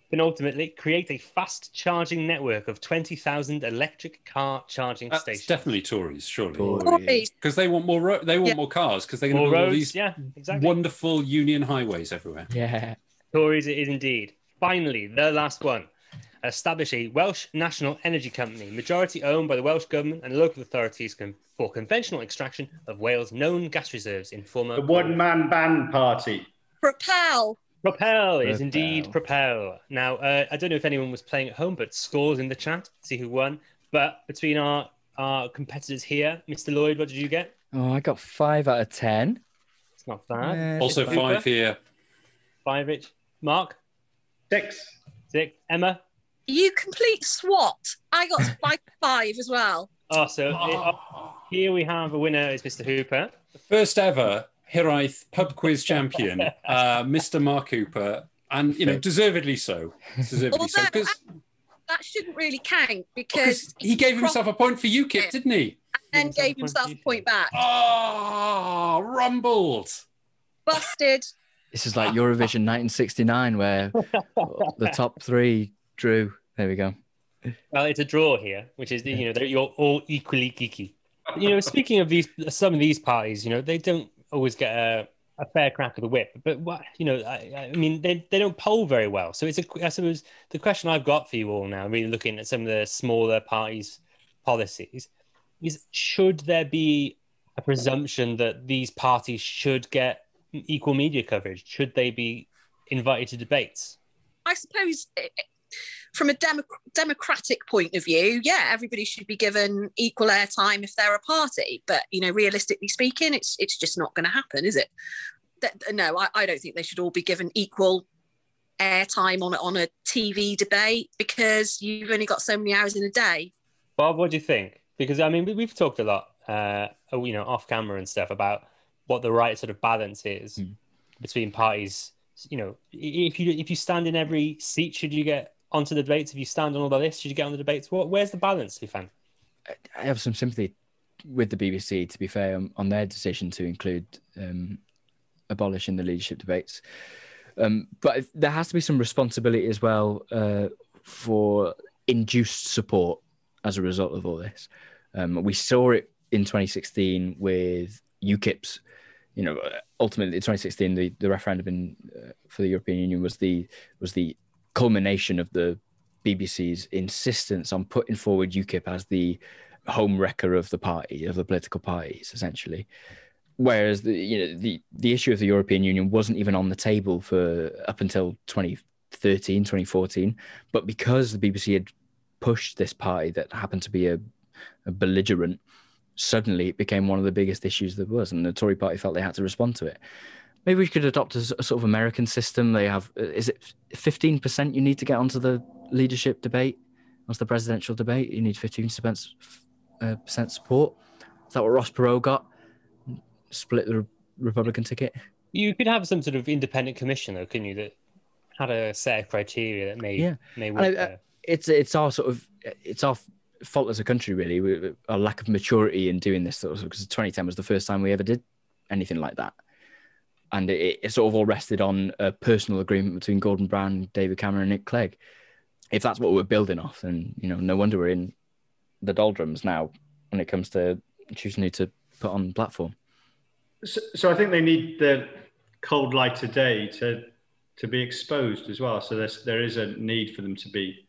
Then ultimately create a fast charging network of 20,000 electric car charging that's stations. definitely Tories, surely. Tories. Tories. Because they want more. Ro- they want Yeah. more cars. Because they're going to More build all roads. these Yeah, exactly. wonderful Union highways everywhere. Yeah. Tories it is indeed. Finally, the last one. Establish a Welsh national energy company, majority owned by the Welsh Government and local authorities con- for conventional extraction of Wales' known gas reserves in former. The one man band party. Propel. Propel is Propel. indeed Propel. Now, uh, I don't know if anyone was playing at home, but scores in the chat, see who won. But between our, our competitors here, Mr. Lloyd, what did you get? Oh, I got five out of ten. It's not bad. Yeah, Also, five here. Five, Rich. Mark, Six. six. Emma, You complete SWAT. I got five five as well. Oh, so it- oh, here we have a winner. Is Mr. Hooper. The First ever Hiraeth pub quiz champion, uh, Mr. Mark Hooper, and you know, deservedly so. Deservedly so, Although- because That shouldn't really count because he gave himself a point for UKIP, didn't he? then himself gave a point himself a point back. Oh, rumbled. Busted. This is like Eurovision 1969, where the top three drew. There we go. Well, it's a draw here, which is you know they're you're all equally geeky. You know, speaking of these, some of these parties, you know, they don't always get a, a fair crack of the whip. But what you know, I, I mean, they, they don't poll very well. So it's a I suppose the question I've got for you all now, really looking at some of the smaller parties' policies, is should there be a presumption that these parties should get equal media coverage? Should they be invited to debates? I suppose eh, eh, from a democ- democratic point of view, yeah, everybody should be given equal airtime if they're a party. But you know, realistically speaking, it's it's just not going to happen, is it? That, no, I, I don't think they should all be given equal airtime on a- on a TV debate because you've only got so many hours in a day. Bob, what do you think? Because I mean, we, we've talked a lot, uh, you know, off camera and stuff about what the right sort of balance is Hmm. between parties. You know, if you if you stand in every seat, should you get onto the debates? If you stand on all the lists, should you get on the debates? What where's the balance, found? I have some sympathy with the BBC, to be fair, on, on their decision to include um, abolishing the leadership debates. Um, but there has to be some responsibility as well uh, for induced support as a result of all this. Um, we saw it in 2016 with UKIP's. You know, ultimately, 2016, the, the referendum in, uh, for the European Union was the was the culmination of the BBC's insistence on putting forward UKIP as the home wrecker of the party, of the political parties, essentially. Whereas the you know the the issue of the European Union wasn't even on the table for up until 2013, 2014. But because the BBC had pushed this party that happened to be a, a belligerent, suddenly it became one of the biggest issues there was, and the Tory party felt they had to respond to it. Maybe we could adopt a sort of American system. They have uh, is it fifteen percent you need to get onto the leadership debate, onto the presidential debate. You need fifteen percent uh, percent support. Is that what Ross Perot got? Split the Re- Republican ticket. You could have some sort of independent commission, though, couldn't you? That had a set of criteria that may Yeah. may work. I- there. It's it's our sort of it's our fault as a country really. We, lack of maturity in doing this because 2010 was the first time we ever did anything like that, and it, it sort of all rested on a personal agreement between Gordon Brown, David Cameron, and Nick Clegg. If that's what we're building off, then you know no wonder we're in the doldrums now when it comes to choosing who to put on platform. So, so I think they need the cold light of day to to be exposed as well. So there's there is a need for them to be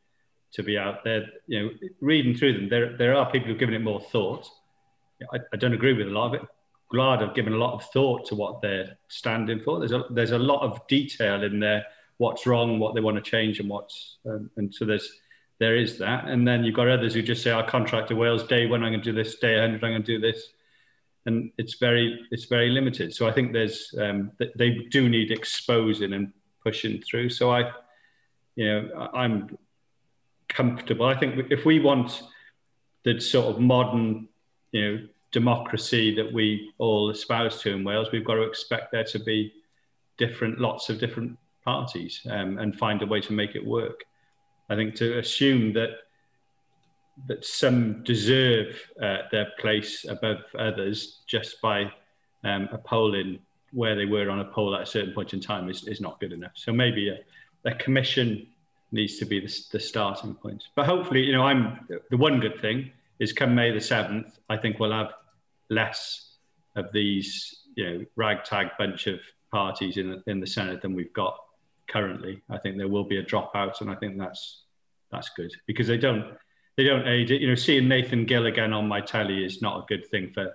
to be out there. You know, reading through them, there there are people who've given it more thought. I, I don't agree with a lot of it. Gwlad have given a lot of thought to what they're standing for. There's a there's a lot of detail in there. What's wrong, what they want to change, and what's um, and so there's there is that. And then you've got others who just say, "Our contract to Wales day one, I'm going to do this. Day 100, I'm going to do this." and it's very it's very limited. So I think there's um, th- they do need exposing and pushing through. So I, you know, I- I'm comfortable. I think if we want the sort of modern, you know, democracy that we all espouse to in Wales, we've got to expect there to be different lots of different parties um, and find a way to make it work. I think to assume that that some deserve uh, their place above others just by um, a polling where they were on a poll at a certain point in time is, is not good enough. So maybe a, a commission needs to be the, the starting point. But hopefully, you know, I'm the one good thing is come May the 7th, I think we'll have less of these, you know, ragtag bunch of parties in the, in the Senedd than we've got currently. I think there will be a dropout, and I think that's that's good because they don't they don't aid it. You know, seeing Nathan Gill again on my telly is not a good thing for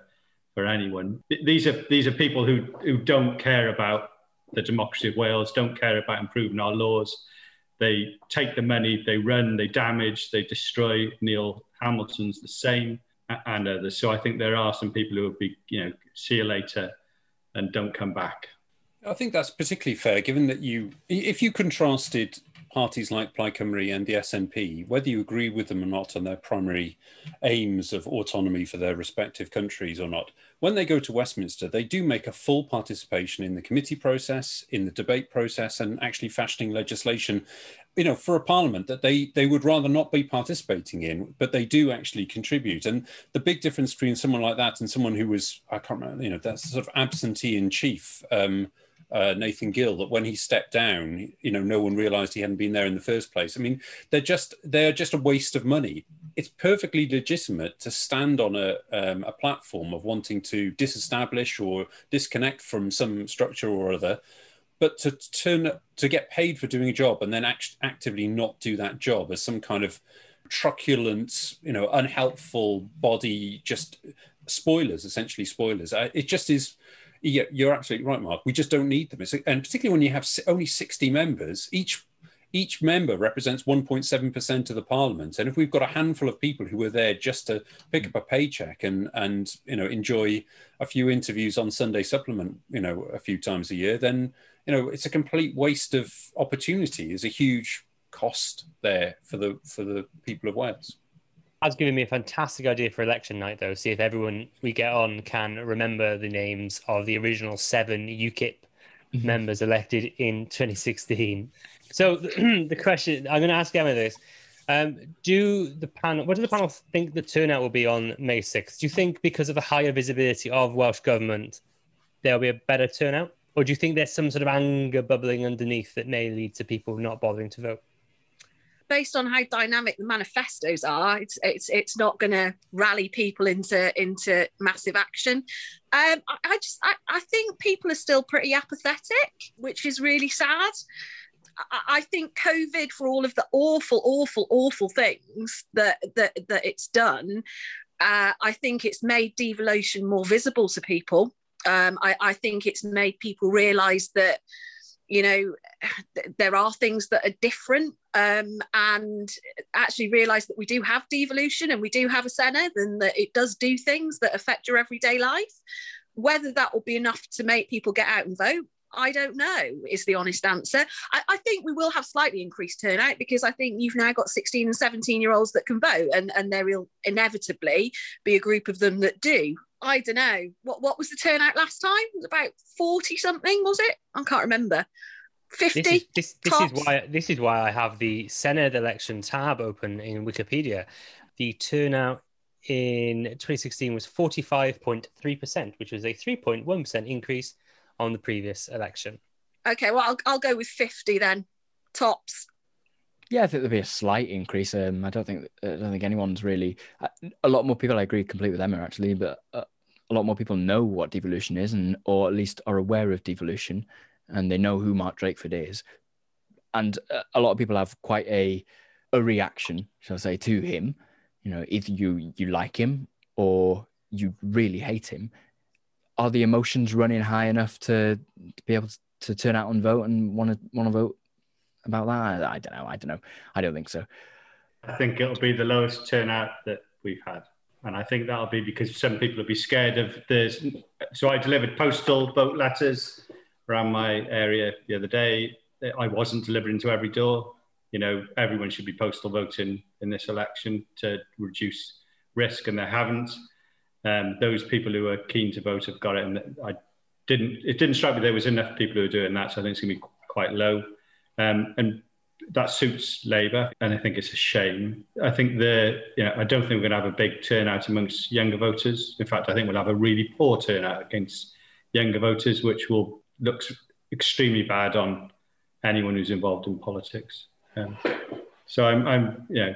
for anyone. These are these are people who who don't care about the democracy of Wales, don't care about improving our laws. They take the money, they run, they damage, they destroy. Neil Hamilton's the same, and others. So I think there are some people who will be, you know, see you later, and don't come back. I think that's particularly fair, given that you, if you contrasted parties like Plaid Cymru and the SNP, whether you agree with them or not on their primary aims of autonomy for their respective countries or not, when they go to Westminster, they do make a full participation in the committee process, in the debate process, and actually fashioning legislation. You know, for a parliament that they they would rather not be participating in, but they do actually contribute. And the big difference between someone like that and someone who was I can't remember, you know, that's sort of absentee in chief. Um, uh, Nathan Gill that when he stepped down, you know, no one realised he hadn't been there in the first place. I mean, they're just they're just a waste of money. It's perfectly legitimate to stand on a um, a platform of wanting to disestablish or disconnect from some structure or other, but to turn to get paid for doing a job and then act- actively not do that job as some kind of truculent, you know, unhelpful body, just spoilers, essentially spoilers. It just is yeah, you're absolutely right, Mark. We just don't need them, and particularly when you have only 60 members, each each member represents 1.7% of the parliament. And if we've got a handful of people who are there just to pick up a paycheck and and you know enjoy a few interviews on sunday supplement you know a few times a year then you know it's a complete waste of opportunity. There's a huge cost there for the for the people of wales has given me a fantastic idea for election night, though. See if everyone we get on can remember the names of the original seven UKIP mm-hmm. members elected in 2016. So the question I'm going to ask Emma this: um, Do the panel? What do the panel think the turnout will be on May 6th? Do you think because of the higher visibility of Welsh government, there'll be a better turnout, or do you think there's some sort of anger bubbling underneath that may lead to people not bothering to vote? Based on how dynamic the manifestos are, it's it's it's not going to rally people into into massive action. Um, I, I just I, I think people are still pretty apathetic, which is really sad. I, think COVID, for all of the awful, awful, awful things that that that it's done, uh, I think it's made devolution more visible to people. Um, I, I think it's made people realise that you know there are things that are different um, and actually realize that we do have devolution and we do have a Senedd and that it does do things that affect your everyday life whether that will be enough to make people get out and vote I don't know, is the honest answer. I, I, think we will have slightly increased turnout because I think you've now got 16 and 17 year olds that can vote, and, and there will inevitably be a group of them that do. I don't know. What what was the turnout last time? It was about 40 something, was it? I can't remember. 50 this is, this, this is why this is why I have the Senedd election tab open in Wikipedia. The turnout in 2016 was 45.3%, which was a 3.1% increase on the previous election. Okay, well, I'll, I'll go with 50 then, tops. Yeah, I think there'll be a slight increase. Um, I don't think I don't think anyone's really a lot more people. I agree completely with Emma actually, but uh, a lot more people know what devolution is, and or at least are aware of devolution, and they know who Mark Drakeford is. And uh, a lot of people have quite a a reaction, shall I say, to him. You know, either you you like him or you really hate him. Are the emotions running high enough to, to be able to turn out and vote and want to want to vote about that? I, I don't know. I don't know. I don't think so. I think it'll be the lowest turnout that we've had. And I think that'll be because some people will be scared of this. So I delivered postal vote letters around my area the other day. I wasn't delivering to every door. You know, everyone should be postal voting in this election to reduce risk, and they haven't. Um, those people who are keen to vote have got it, and I didn't. It didn't strike me there was enough people who are doing that, so I think it's going to be quite low. Um, and that suits Labour, and I think it's a shame. I think the, you know, I don't think we're going to have a big turnout amongst younger voters. In fact, I think we'll have a really poor turnout against younger voters, which will looks extremely bad on anyone who's involved in politics. Um, so I'm, I'm, you know,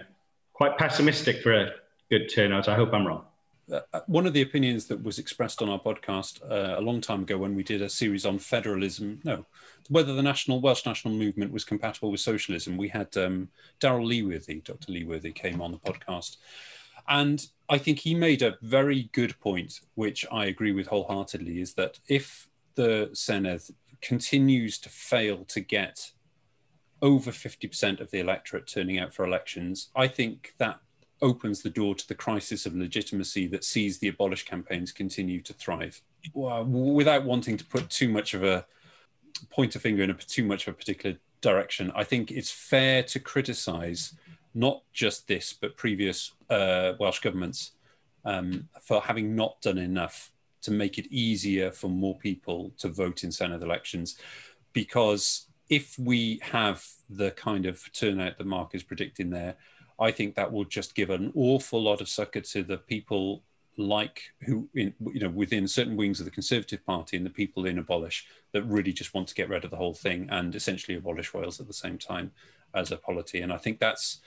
quite pessimistic for a good turnout. I hope I'm wrong. Uh, uh, one of the opinions that was expressed on our podcast uh, a long time ago when we did a series on federalism, no, whether the national Welsh national movement was compatible with socialism. We had um, Daryl Leeworthy, Dr. Leeworthy, came on the podcast, and I think he made a very good point, which I agree with wholeheartedly, is that if the Senedd continues to fail to get over 50% of the electorate turning out for elections, I think that opens the door to the crisis of legitimacy that sees the abolish campaigns continue to thrive. Well, without wanting to put too much of a point a finger in a, too much of a particular direction. I think it's fair to criticise not just this, but previous uh, Welsh governments um, for having not done enough to make it easier for more people to vote in Senedd elections. Because if we have the kind of turnout that Mark is predicting there, I think that will just give an awful lot of succor to the people like who in you know within certain wings of the Conservative Party and the people in abolish that really just want to get rid of the whole thing and essentially abolish Wales at the same time as a polity. And I think that's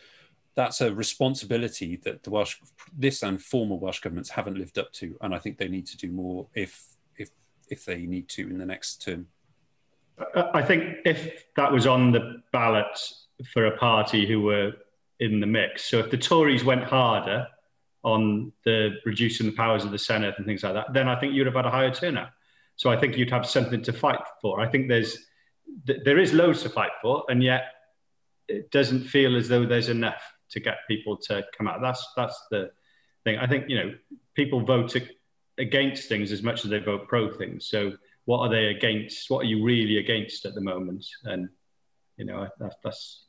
that's a responsibility that the Welsh this and former Welsh governments haven't lived up to, and I think they need to do more if if if they need to in the next term. I think if that was on the ballot for a party who were in the mix, so if the Tories went harder on the reducing the powers of the Senedd and things like that, then I think you'd have had a higher turnout. So I think you'd have something to fight for. I think there's there is loads to fight for, and yet it doesn't feel as though there's enough to get people to come out. That's that's the thing. I think you know people vote against things as much as they vote pro things. So what are they against? What are you really against at the moment? And you know that's that's.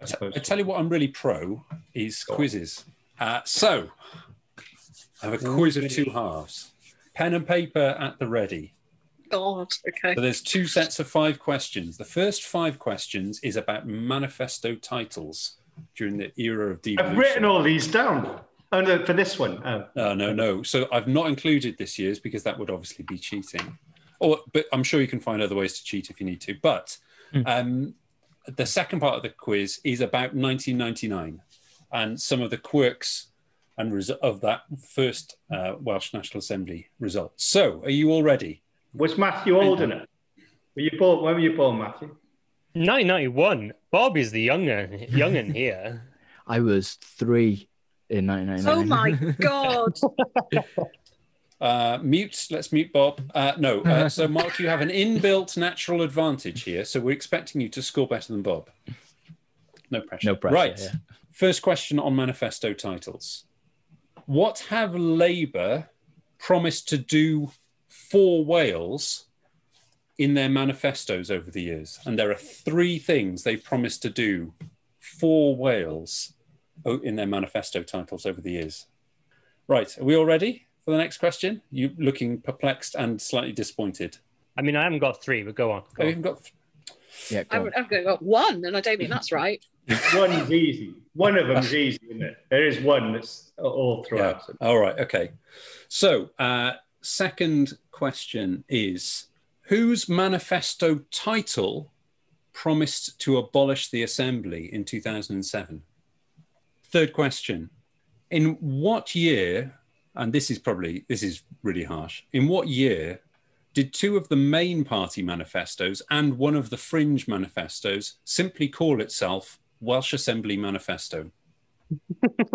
I, I tell you what, I'm really pro is quizzes. Uh, so, I have a quiz of two halves. Pen and paper at the ready. God, okay. So there's two sets of five questions. The first five questions is about manifesto titles during the era of devolution. I've written all these down. Oh no, for this one. Oh. Uh, no, no. So I've not included this year's because that would obviously be cheating. Or, but I'm sure you can find other ways to cheat if you need to. But mm. um, the second part of the quiz is about 1999 and some of the quirks and res- of that first uh, Welsh National Assembly result. So, are you all ready? Was Matthew old enough? Were you born? When were you born, Matthew? 1991. Bob is the younger youngin here. I was three in 1999. Oh my god. Uh, mute. Let's mute Bob. Uh, no. Uh, so, Mark, you have an inbuilt natural advantage here. So, we're expecting you to score better than Bob. No pressure. No pressure. Right. Yeah. First question on manifesto titles. What have Labour promised to do for Wales in their manifestos over the years? And there are three things they promised to do for Wales in their manifesto titles over the years. Right, are we all ready for the next question? You looking perplexed and slightly disappointed. I mean, I haven't got three, but go on. Go oh, on. you've got Yeah, I go on. would, I've got one, and I don't think that's right. One's easy. One of them's easy, isn't it? There is one that's all throughout. Yeah. All right. Okay. So, uh, second question is whose manifesto title promised to abolish the assembly in 2007? Third question In what year, and this is probably, this is really harsh, in what year did two of the main party manifestos and one of the fringe manifestos simply call itself Welsh Assembly Manifesto?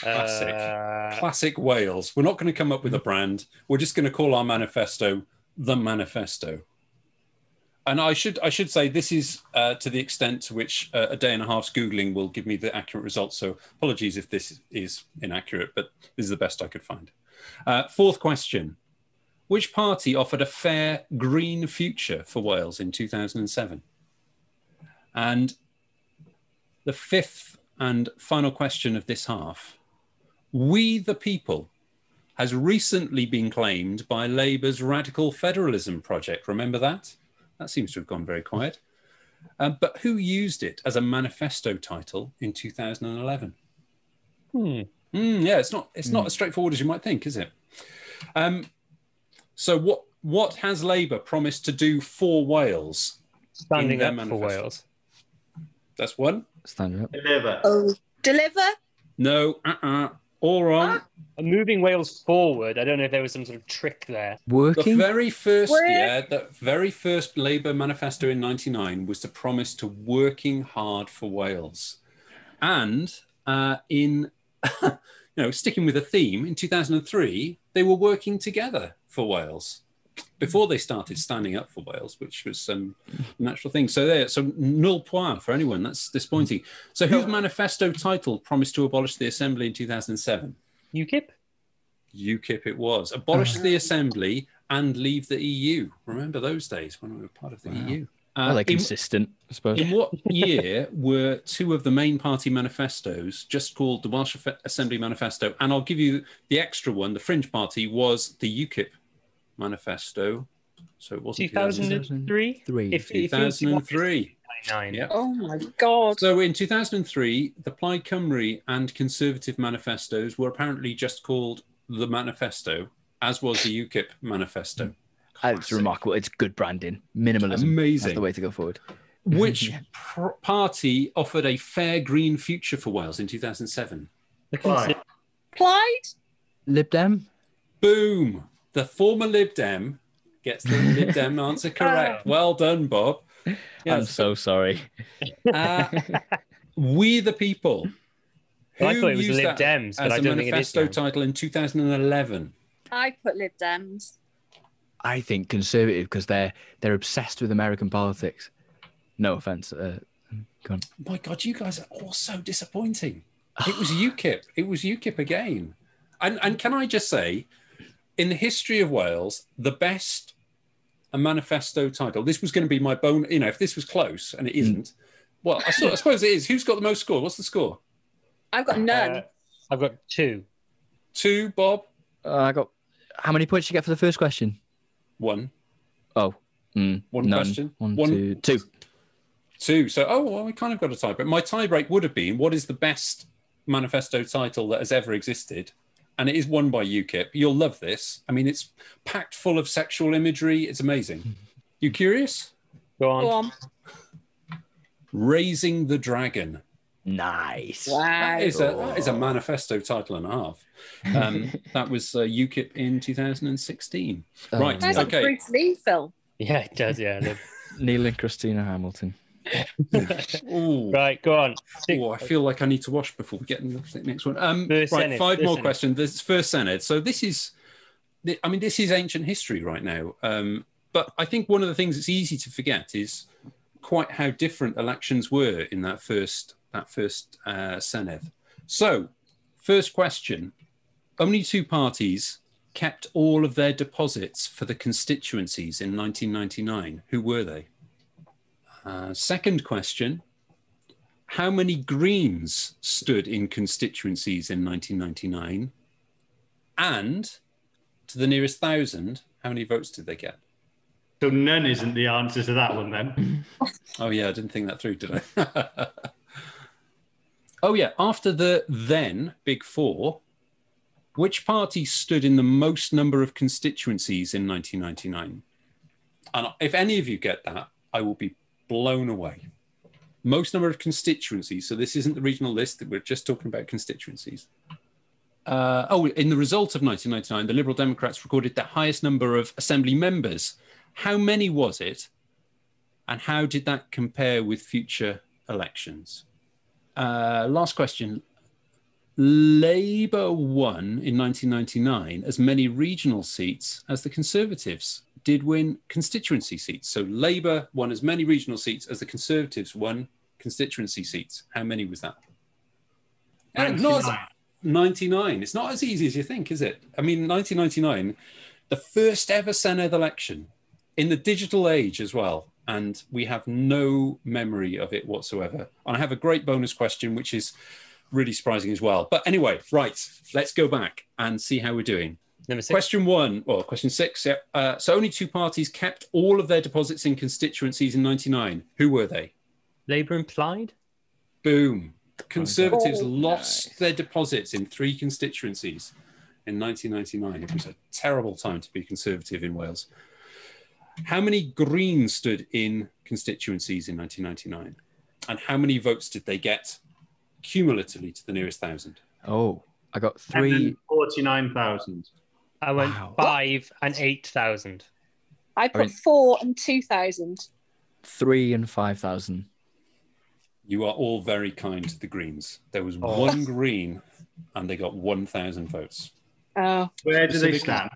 Classic. Uh, Classic Wales. We're not going to come up with a brand. We're just going to call our manifesto the manifesto. And I should I should say this is uh, to the extent to which uh, a day and a half's googling will give me the accurate results. So apologies if this is inaccurate, but this is the best I could find. Uh, fourth question: Which party offered a fair green future for Wales in 2007? And the fifth and final question of this half: We the people has recently been claimed by Labour's radical federalism project. Remember that? That seems to have gone very quiet. Um, but who used it as a manifesto title in 2011? hmm. Mm, yeah, it's not it's not as straightforward as you might think, is it? Um, so what what has Labour promised to do for Wales? Standing their up for. Wales. That's one. Stand up. Deliver. Oh, deliver. No, uh-uh. All wrong. And moving Wales forward, I don't know if there was some sort of trick there. The Working. very first, Where- yeah, the very first Labour manifesto in '99 was to promise to working hard for Wales, and uh, in you know sticking with a theme in 2003, they were working together for Wales before they started standing up for Wales, which was um, a natural thing. So there, so null point for anyone. That's disappointing. So whose manifesto title promised to abolish the assembly in 2007? UKIP? UKIP it was. Abolish the assembly and leave the EU. Remember those days when we were part of the Wow. EU. Uh, Well, they're in- consistent, I suppose. In what year were two of the main party manifestos just called the Welsh Assembly Manifesto? And I'll give you the extra one. The fringe party was the UKIP manifesto. So it wasn't 2003? Three. If, if it was 2003. 99. Yeah. Oh my god. So in 2003, the Plaid Cymru and Conservative manifestos were apparently just called the Manifesto, as was the UKIP manifesto. It's remarkable. It's good branding. Minimalism. That's Amazing. the way to go forward. Which Yeah. pr- party offered a fair green future for Wales in 2007? The Clyde. Conser- Clyde? Lib Dem? Boom! The former Lib Dem gets the Lib Dem answer correct. Well done, Bob. I'm so sorry. Uh, we the people. I Who thought it was used Lib Dems, but as I a don't think it is manifesto title in 2011. I put Lib Dems. I think conservative because they're they're obsessed with American politics. No offense. Uh, go on. My God, you guys are all so disappointing. It was UKIP. It was UKIP again. And and can I just say, in the history of Wales, the best a manifesto title. This was going to be my bone. You know, if this was close and it isn't, well, I, sort- I suppose it is. Who's got the most score? What's the score? I've got none. Uh, I've got two. Two, Bob. Uh, I got. How many points did you get for the first question? One. Oh, mm, One none. question. One, One- two, two. Two. So, oh, well, we kind of got a tie break. My tie break would have been what is the best manifesto title that has ever existed? And it is won by UKIP. You'll love this. I mean, it's packed full of sexual imagery. It's amazing. You curious? Go on. Go on. Raising the Dragon. Nice. Wow. That is a, that is a manifesto title and a half. Um, that was uh, UKIP in 2016. Oh, right. Sounds no. Okay. a Bruce Lee film. Yeah, it does. Yeah. Lib- Neil and Christina Hamilton. Right, go on. Oh, I feel like I need to wash before we get into the next one. Um, right, Senedd, five more Senedd. questions. This first Senedd. So this is, I mean, this is ancient history right now. Um, but I think one of the things that's easy to forget is quite how different elections were in that first that first uh, Senedd. So, first question: Only two parties kept all of their deposits for the constituencies in 1999. Who were they? Uh, second question: how many Greens stood in constituencies in 1999? And to the nearest thousand, how many votes did they get? So none isn't the answer to that one then. Oh, yeah, I didn't think that through, did I? oh, yeah, after the then Big Four, which party stood in the most number of constituencies in 1999? And if any of you get that, I will be blown away. Most number of constituencies. So this isn't the regional list. that We're just talking about constituencies. Uh, oh, in the result of 1999, the Liberal Democrats recorded the highest number of assembly members. How many was it? And how did that compare with future elections? Uh, last question. Labour won in 1999 as many regional seats as the Conservatives did win constituency seats. So Labour won as many regional seats as the Conservatives won constituency seats. How many was that? Uh, not 99. 99. It's not as easy as you think, is it? I mean, 1999, the first ever Senedd election in the digital age as well. And we have no memory of it whatsoever. And I have a great bonus question, which is really surprising as well. But anyway, right, let's go back and see how we're doing. Number six. Question one, or question six. Yeah. Uh, so only two parties kept all of their deposits in constituencies in 99. Who were they? Labour implied? Boom. Conservatives Oh, lost their deposits in three constituencies in 1999. It was a terrible time to be Conservative in Wales. How many Greens stood in constituencies in 1999? And how many votes did they get cumulatively to the nearest thousand? Oh, I got And then three. 49,000. I went Wow. five and 8,000. I put mean- four and two thousand. Three and five thousand. You are all very kind to the Greens. There was Oh. one Green and they got 1,000 votes. Oh, Where do they stand?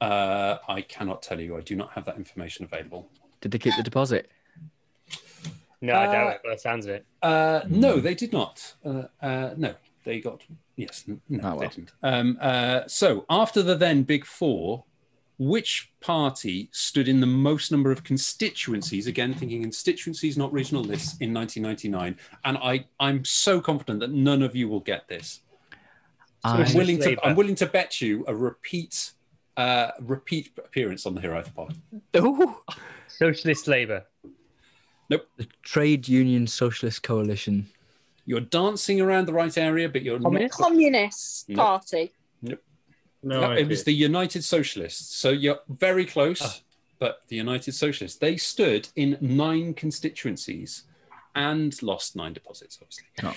Uh, I cannot tell you. I do not have that information available. Did they keep the deposit? No, I Uh, doubt it, but that sounds it. Uh, no, they did not. Uh, uh, no, they got yes. No, Oh, they didn't. Um, uh, so after the then Big Four, which party stood in the most number of constituencies? Again, thinking constituencies, not regional lists, in 1999. And I, I'm so confident that none of you will get this. I- I'm willing to, I'm willing to bet you a repeat, uh, repeat appearance on the Hiraeth Pod. Ooh. Socialist Labour. Nope. The Trade Union Socialist Coalition. You're dancing around the right area, but you're Communist? Communist No. Party. No, not. No, it was the United Socialists. So you're very close, Ah. but the United Socialists. They stood in nine constituencies and lost nine deposits, obviously. No.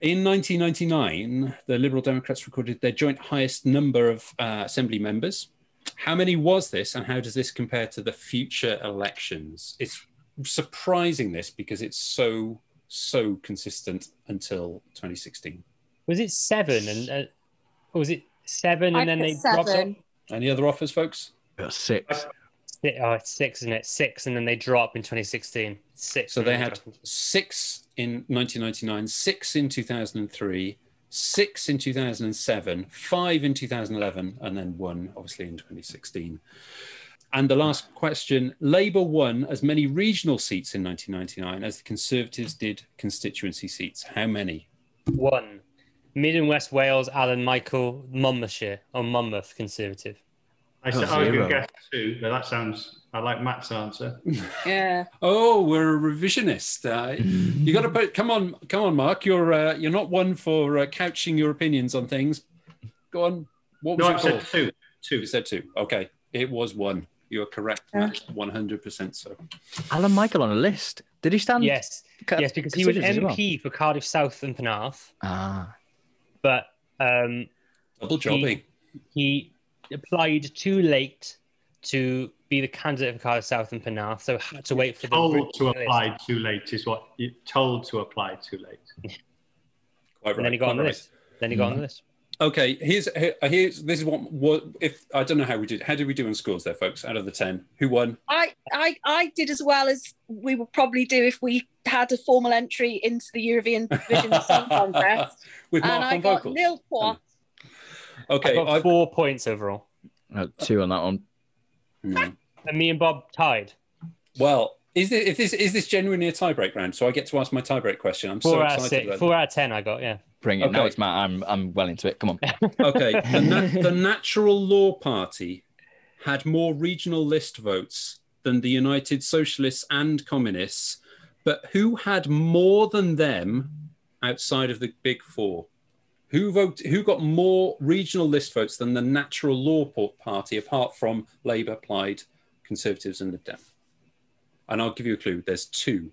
In 1999, the Liberal Democrats recorded their joint highest number of uh, assembly members. How many was this, and how does this compare to the future elections? It's surprising this because it's so so consistent until 2016. Was it seven and uh, or was it seven I and then put they dropped off? seven. Any other offers, folks? Got six. Si- Oh, it's six, isn't it? Six, and then they drop in 2016. Six. So they had six in 1999, six in 2003, six in 2007, five in 2011, and then one, obviously, in 2016. And the last question Labour won as many regional seats in 1999 as the Conservatives did constituency seats. How many? one. Mid and West Wales, Alun Michael, Monmouthshire, or Monmouth Conservative. I, said, Oh, I was going to guess two, but that sounds. I like Matt's answer. Yeah. Oh, we're a revisionist. Uh, you got to put. Come on, come on, Mark. You're uh, you're not one for uh, couching your opinions on things. Go on. What was No, I said two. Two. You said two. Okay, it was one. You are correct. Yeah. One hundred percent. So Alun Michael on a list. Did he stand? Yes, ca- yes, because he was constituencies as well? MP for Cardiff South and Penarth, Ah. but um, double jobbing. he applied too late to be the candidate for Cardiff South and Penarth, so had to wait for the Told to list. apply too late is what you told to apply too late. Quite and then he got quite on the right. list. Then he got on the list. Okay, here's here's this is what what if I don't know how we did. How did we do in scores there, folks? Out of the ten, who won? I, I, I did as well as we would probably do if we had a formal entry into the European Vision Song Contest. With Mark and I on got vocals. nil points. Okay, I got I've- four points overall, Uh, two on that one. Hmm. and me and Bob tied. Well, is this if this is this genuinely a tiebreak round? So I get to ask my tiebreak question. I'm Four so out excited. six, four out of ten. I got yeah. Bring it. Now Okay. it's Matt. I'm I'm well into it. Come on. Okay, the, na- the Natural Law Party had more regional list votes than the United Socialists and Communists, but who had more than them outside of the Big Four? Who vote? Who got more regional list votes than the Natural Law Party, apart from Labour, Plaid, Conservatives, and Lib Dem? And I'll give you a clue. There's two.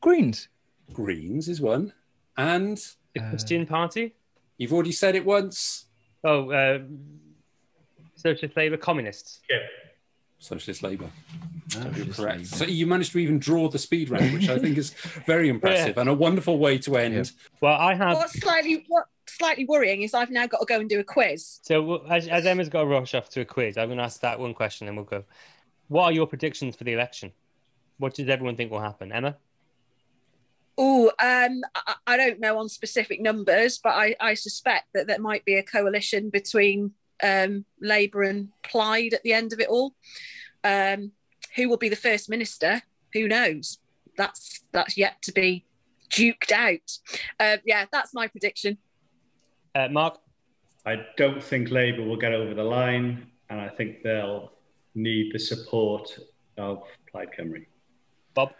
Greens. Greens is one, and The Uh, Christian Party. you've already said it once. Oh, uh, Socialist Labour, Communists. Yeah. Socialist Labour. You're correct. Labour. So you managed to even draw the speed round, which I think is very impressive and a wonderful way to end. Well, I have. What's slightly what slightly worrying is I've now got to go and do a quiz. So as, as Emma's got to rush off to a quiz, I'm going to ask that one question, and we'll go. What are your predictions for the election? What does everyone think will happen, Emma? Oh, um, I, I don't know on specific numbers, but I, I suspect that there might be a coalition between um, Labour and Plaid at the end of it all. Um, who will be the first minister? Who knows? That's that's yet to be duked out. Uh, yeah, that's my prediction. Uh, Mark, I don't think Labour will get over the line, and I think they'll need the support of Plaid Cymru. Bob,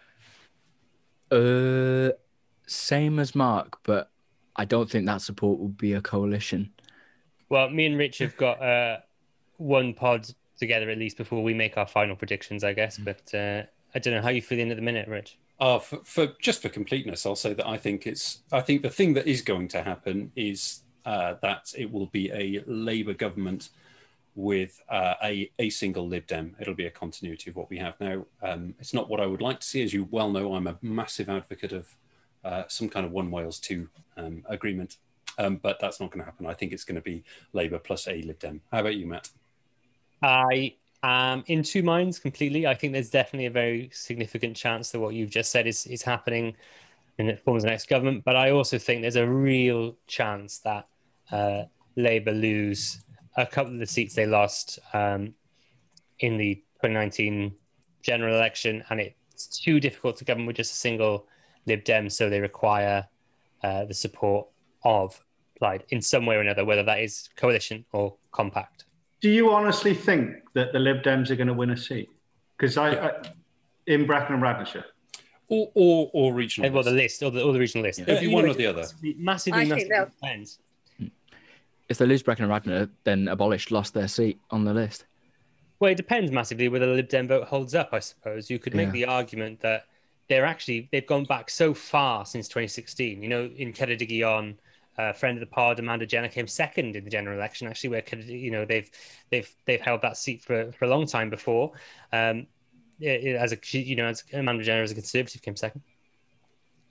Uh, same as Mark, but I don't think that support will be a coalition. well, me and Rich have got uh, one pod together at least before we make our final predictions, I guess. But uh, I don't know how you feeling at the minute, Rich. Uh, for, for just for completeness, I'll say that I think it's I think the thing that is going to happen is uh, that it will be a Labour government with uh, a a single Lib Dem. It'll be a continuity of what we have now. Um, it's not what I would like to see, as you well know. I'm a massive advocate of uh, some kind of One Wales Two um, agreement, um, but that's not going to happen. I think it's going to be Labour plus a Lib Dem. How about you, Matt? I am in two minds completely. I think there's definitely a very significant chance that what you've just said is, is happening and it forms the next government. But I also think there's a real chance that uh, Labour lose a couple of the seats they lost um, in the 2019 general election, and it's too difficult to govern with just a single Lib Dem, so they require uh, the support of Plaid in some way or another, whether that is coalition or compact. Do you honestly think that the Lib Dems are going to win a seat? Because I, I, in Brecon and Radnorshire. Or, or, or regional. Well, the list, or the, or the regional list. It'd be one or the other. Massively, massively, I think depends. If they lose Brecon and Radnor, then abolished lost their seat on the list. Well, it depends massively whether the Lib Dem vote holds up. I suppose you could make Yeah. the argument that they're actually they've gone back so far since 2016. You know, in Ceredigion, on uh, friend of the pod Amanda Jenner came second in the general election. Actually, where you know they've they've they've held that seat for, for a long time before. Um, it- it- as a you know, as Amanda Jenner as a conservative came second.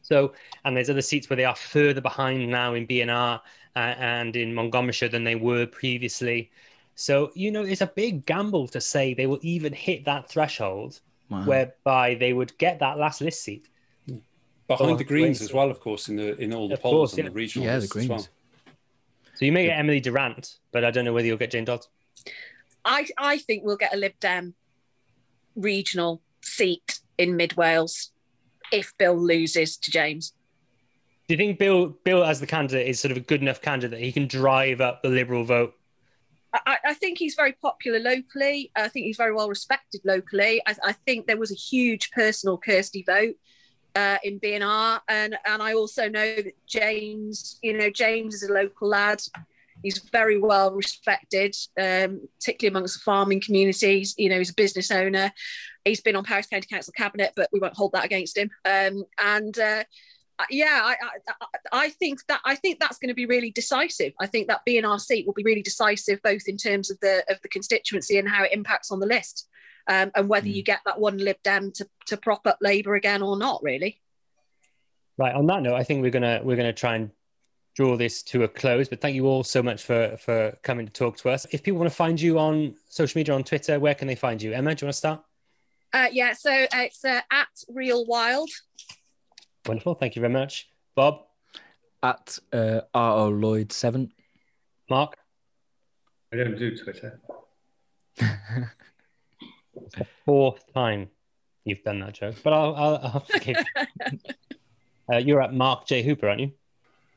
So, and there's other seats where they are further behind now in BNR uh, and in Montgomeryshire than they were previously. So, you know, it's a big gamble to say they will even hit that threshold Wow. whereby they would get that last list seat. Behind Oh, the Greens as well, of course, in the in all the Of polls course, and yeah. the regional Yeah, the lists as well. Greens. So you may get Emily Durrant, but I don't know whether you'll get Jane Dodds. I, I think we'll get a Lib Dem regional seat in Mid Wales if Bill loses to James. Do you think Bill, Bill as the candidate, is sort of a good enough candidate that he can drive up the Liberal vote? I, I think he's very popular locally. I think he's very well respected locally. I, I think there was a huge personal Kirsty vote uh, in BNR, and and I also know that James, you know, James is a local lad. He's very well respected, um, particularly amongst the farming communities. You know, he's a business owner. He's been on Powys County Council cabinet, but we won't hold that against him. Um, and uh, yeah, I, I, I- think that I think that's going to be really decisive. I think that BNR seat will be really decisive, both in terms of the of the constituency and how it impacts on the list, um, and whether Mm. you get that one Lib Dem to, to prop up Labour again or not. Really, Right. On that note, I think we're gonna we're gonna try and draw this to a close. But thank you all so much for for coming to talk to us. If people want to find you on social media on Twitter, where can they find you? Emma, do you want to start? Uh, yeah. So uh, it's uh, at Real Wild. Wonderful. Thank you very much, Bob, At uh, R.O. Lloyd 7. Mark. I don't do Twitter. Fourth time you've done that joke, but I'll I'll, I'll forgive. you. uh, you're at Mark J Hooper, aren't you?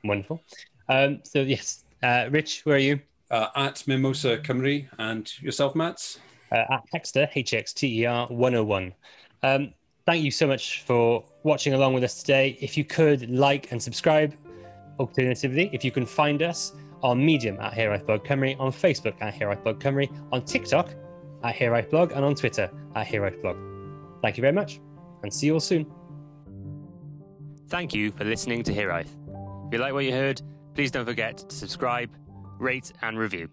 Wonderful. Um, so yes, uh, Rich, where are you? Uh, at Mimosa Cymru and yourself, Matt. Uh, at Hexter, H X T E R 101. Um, thank you so much for watching along with us today. If you could like and subscribe, alternatively, if you can find us on Medium at Hiraeth Blog Cymru, on Facebook at Hiraeth Blog Cymru, on TikTok at Hiraeth Blog, and on Twitter at Hiraeth Blog. Thank you very much, and see you all soon. Thank you for listening to Hiraeth. If you like what you heard, please don't forget to subscribe, rate, and review.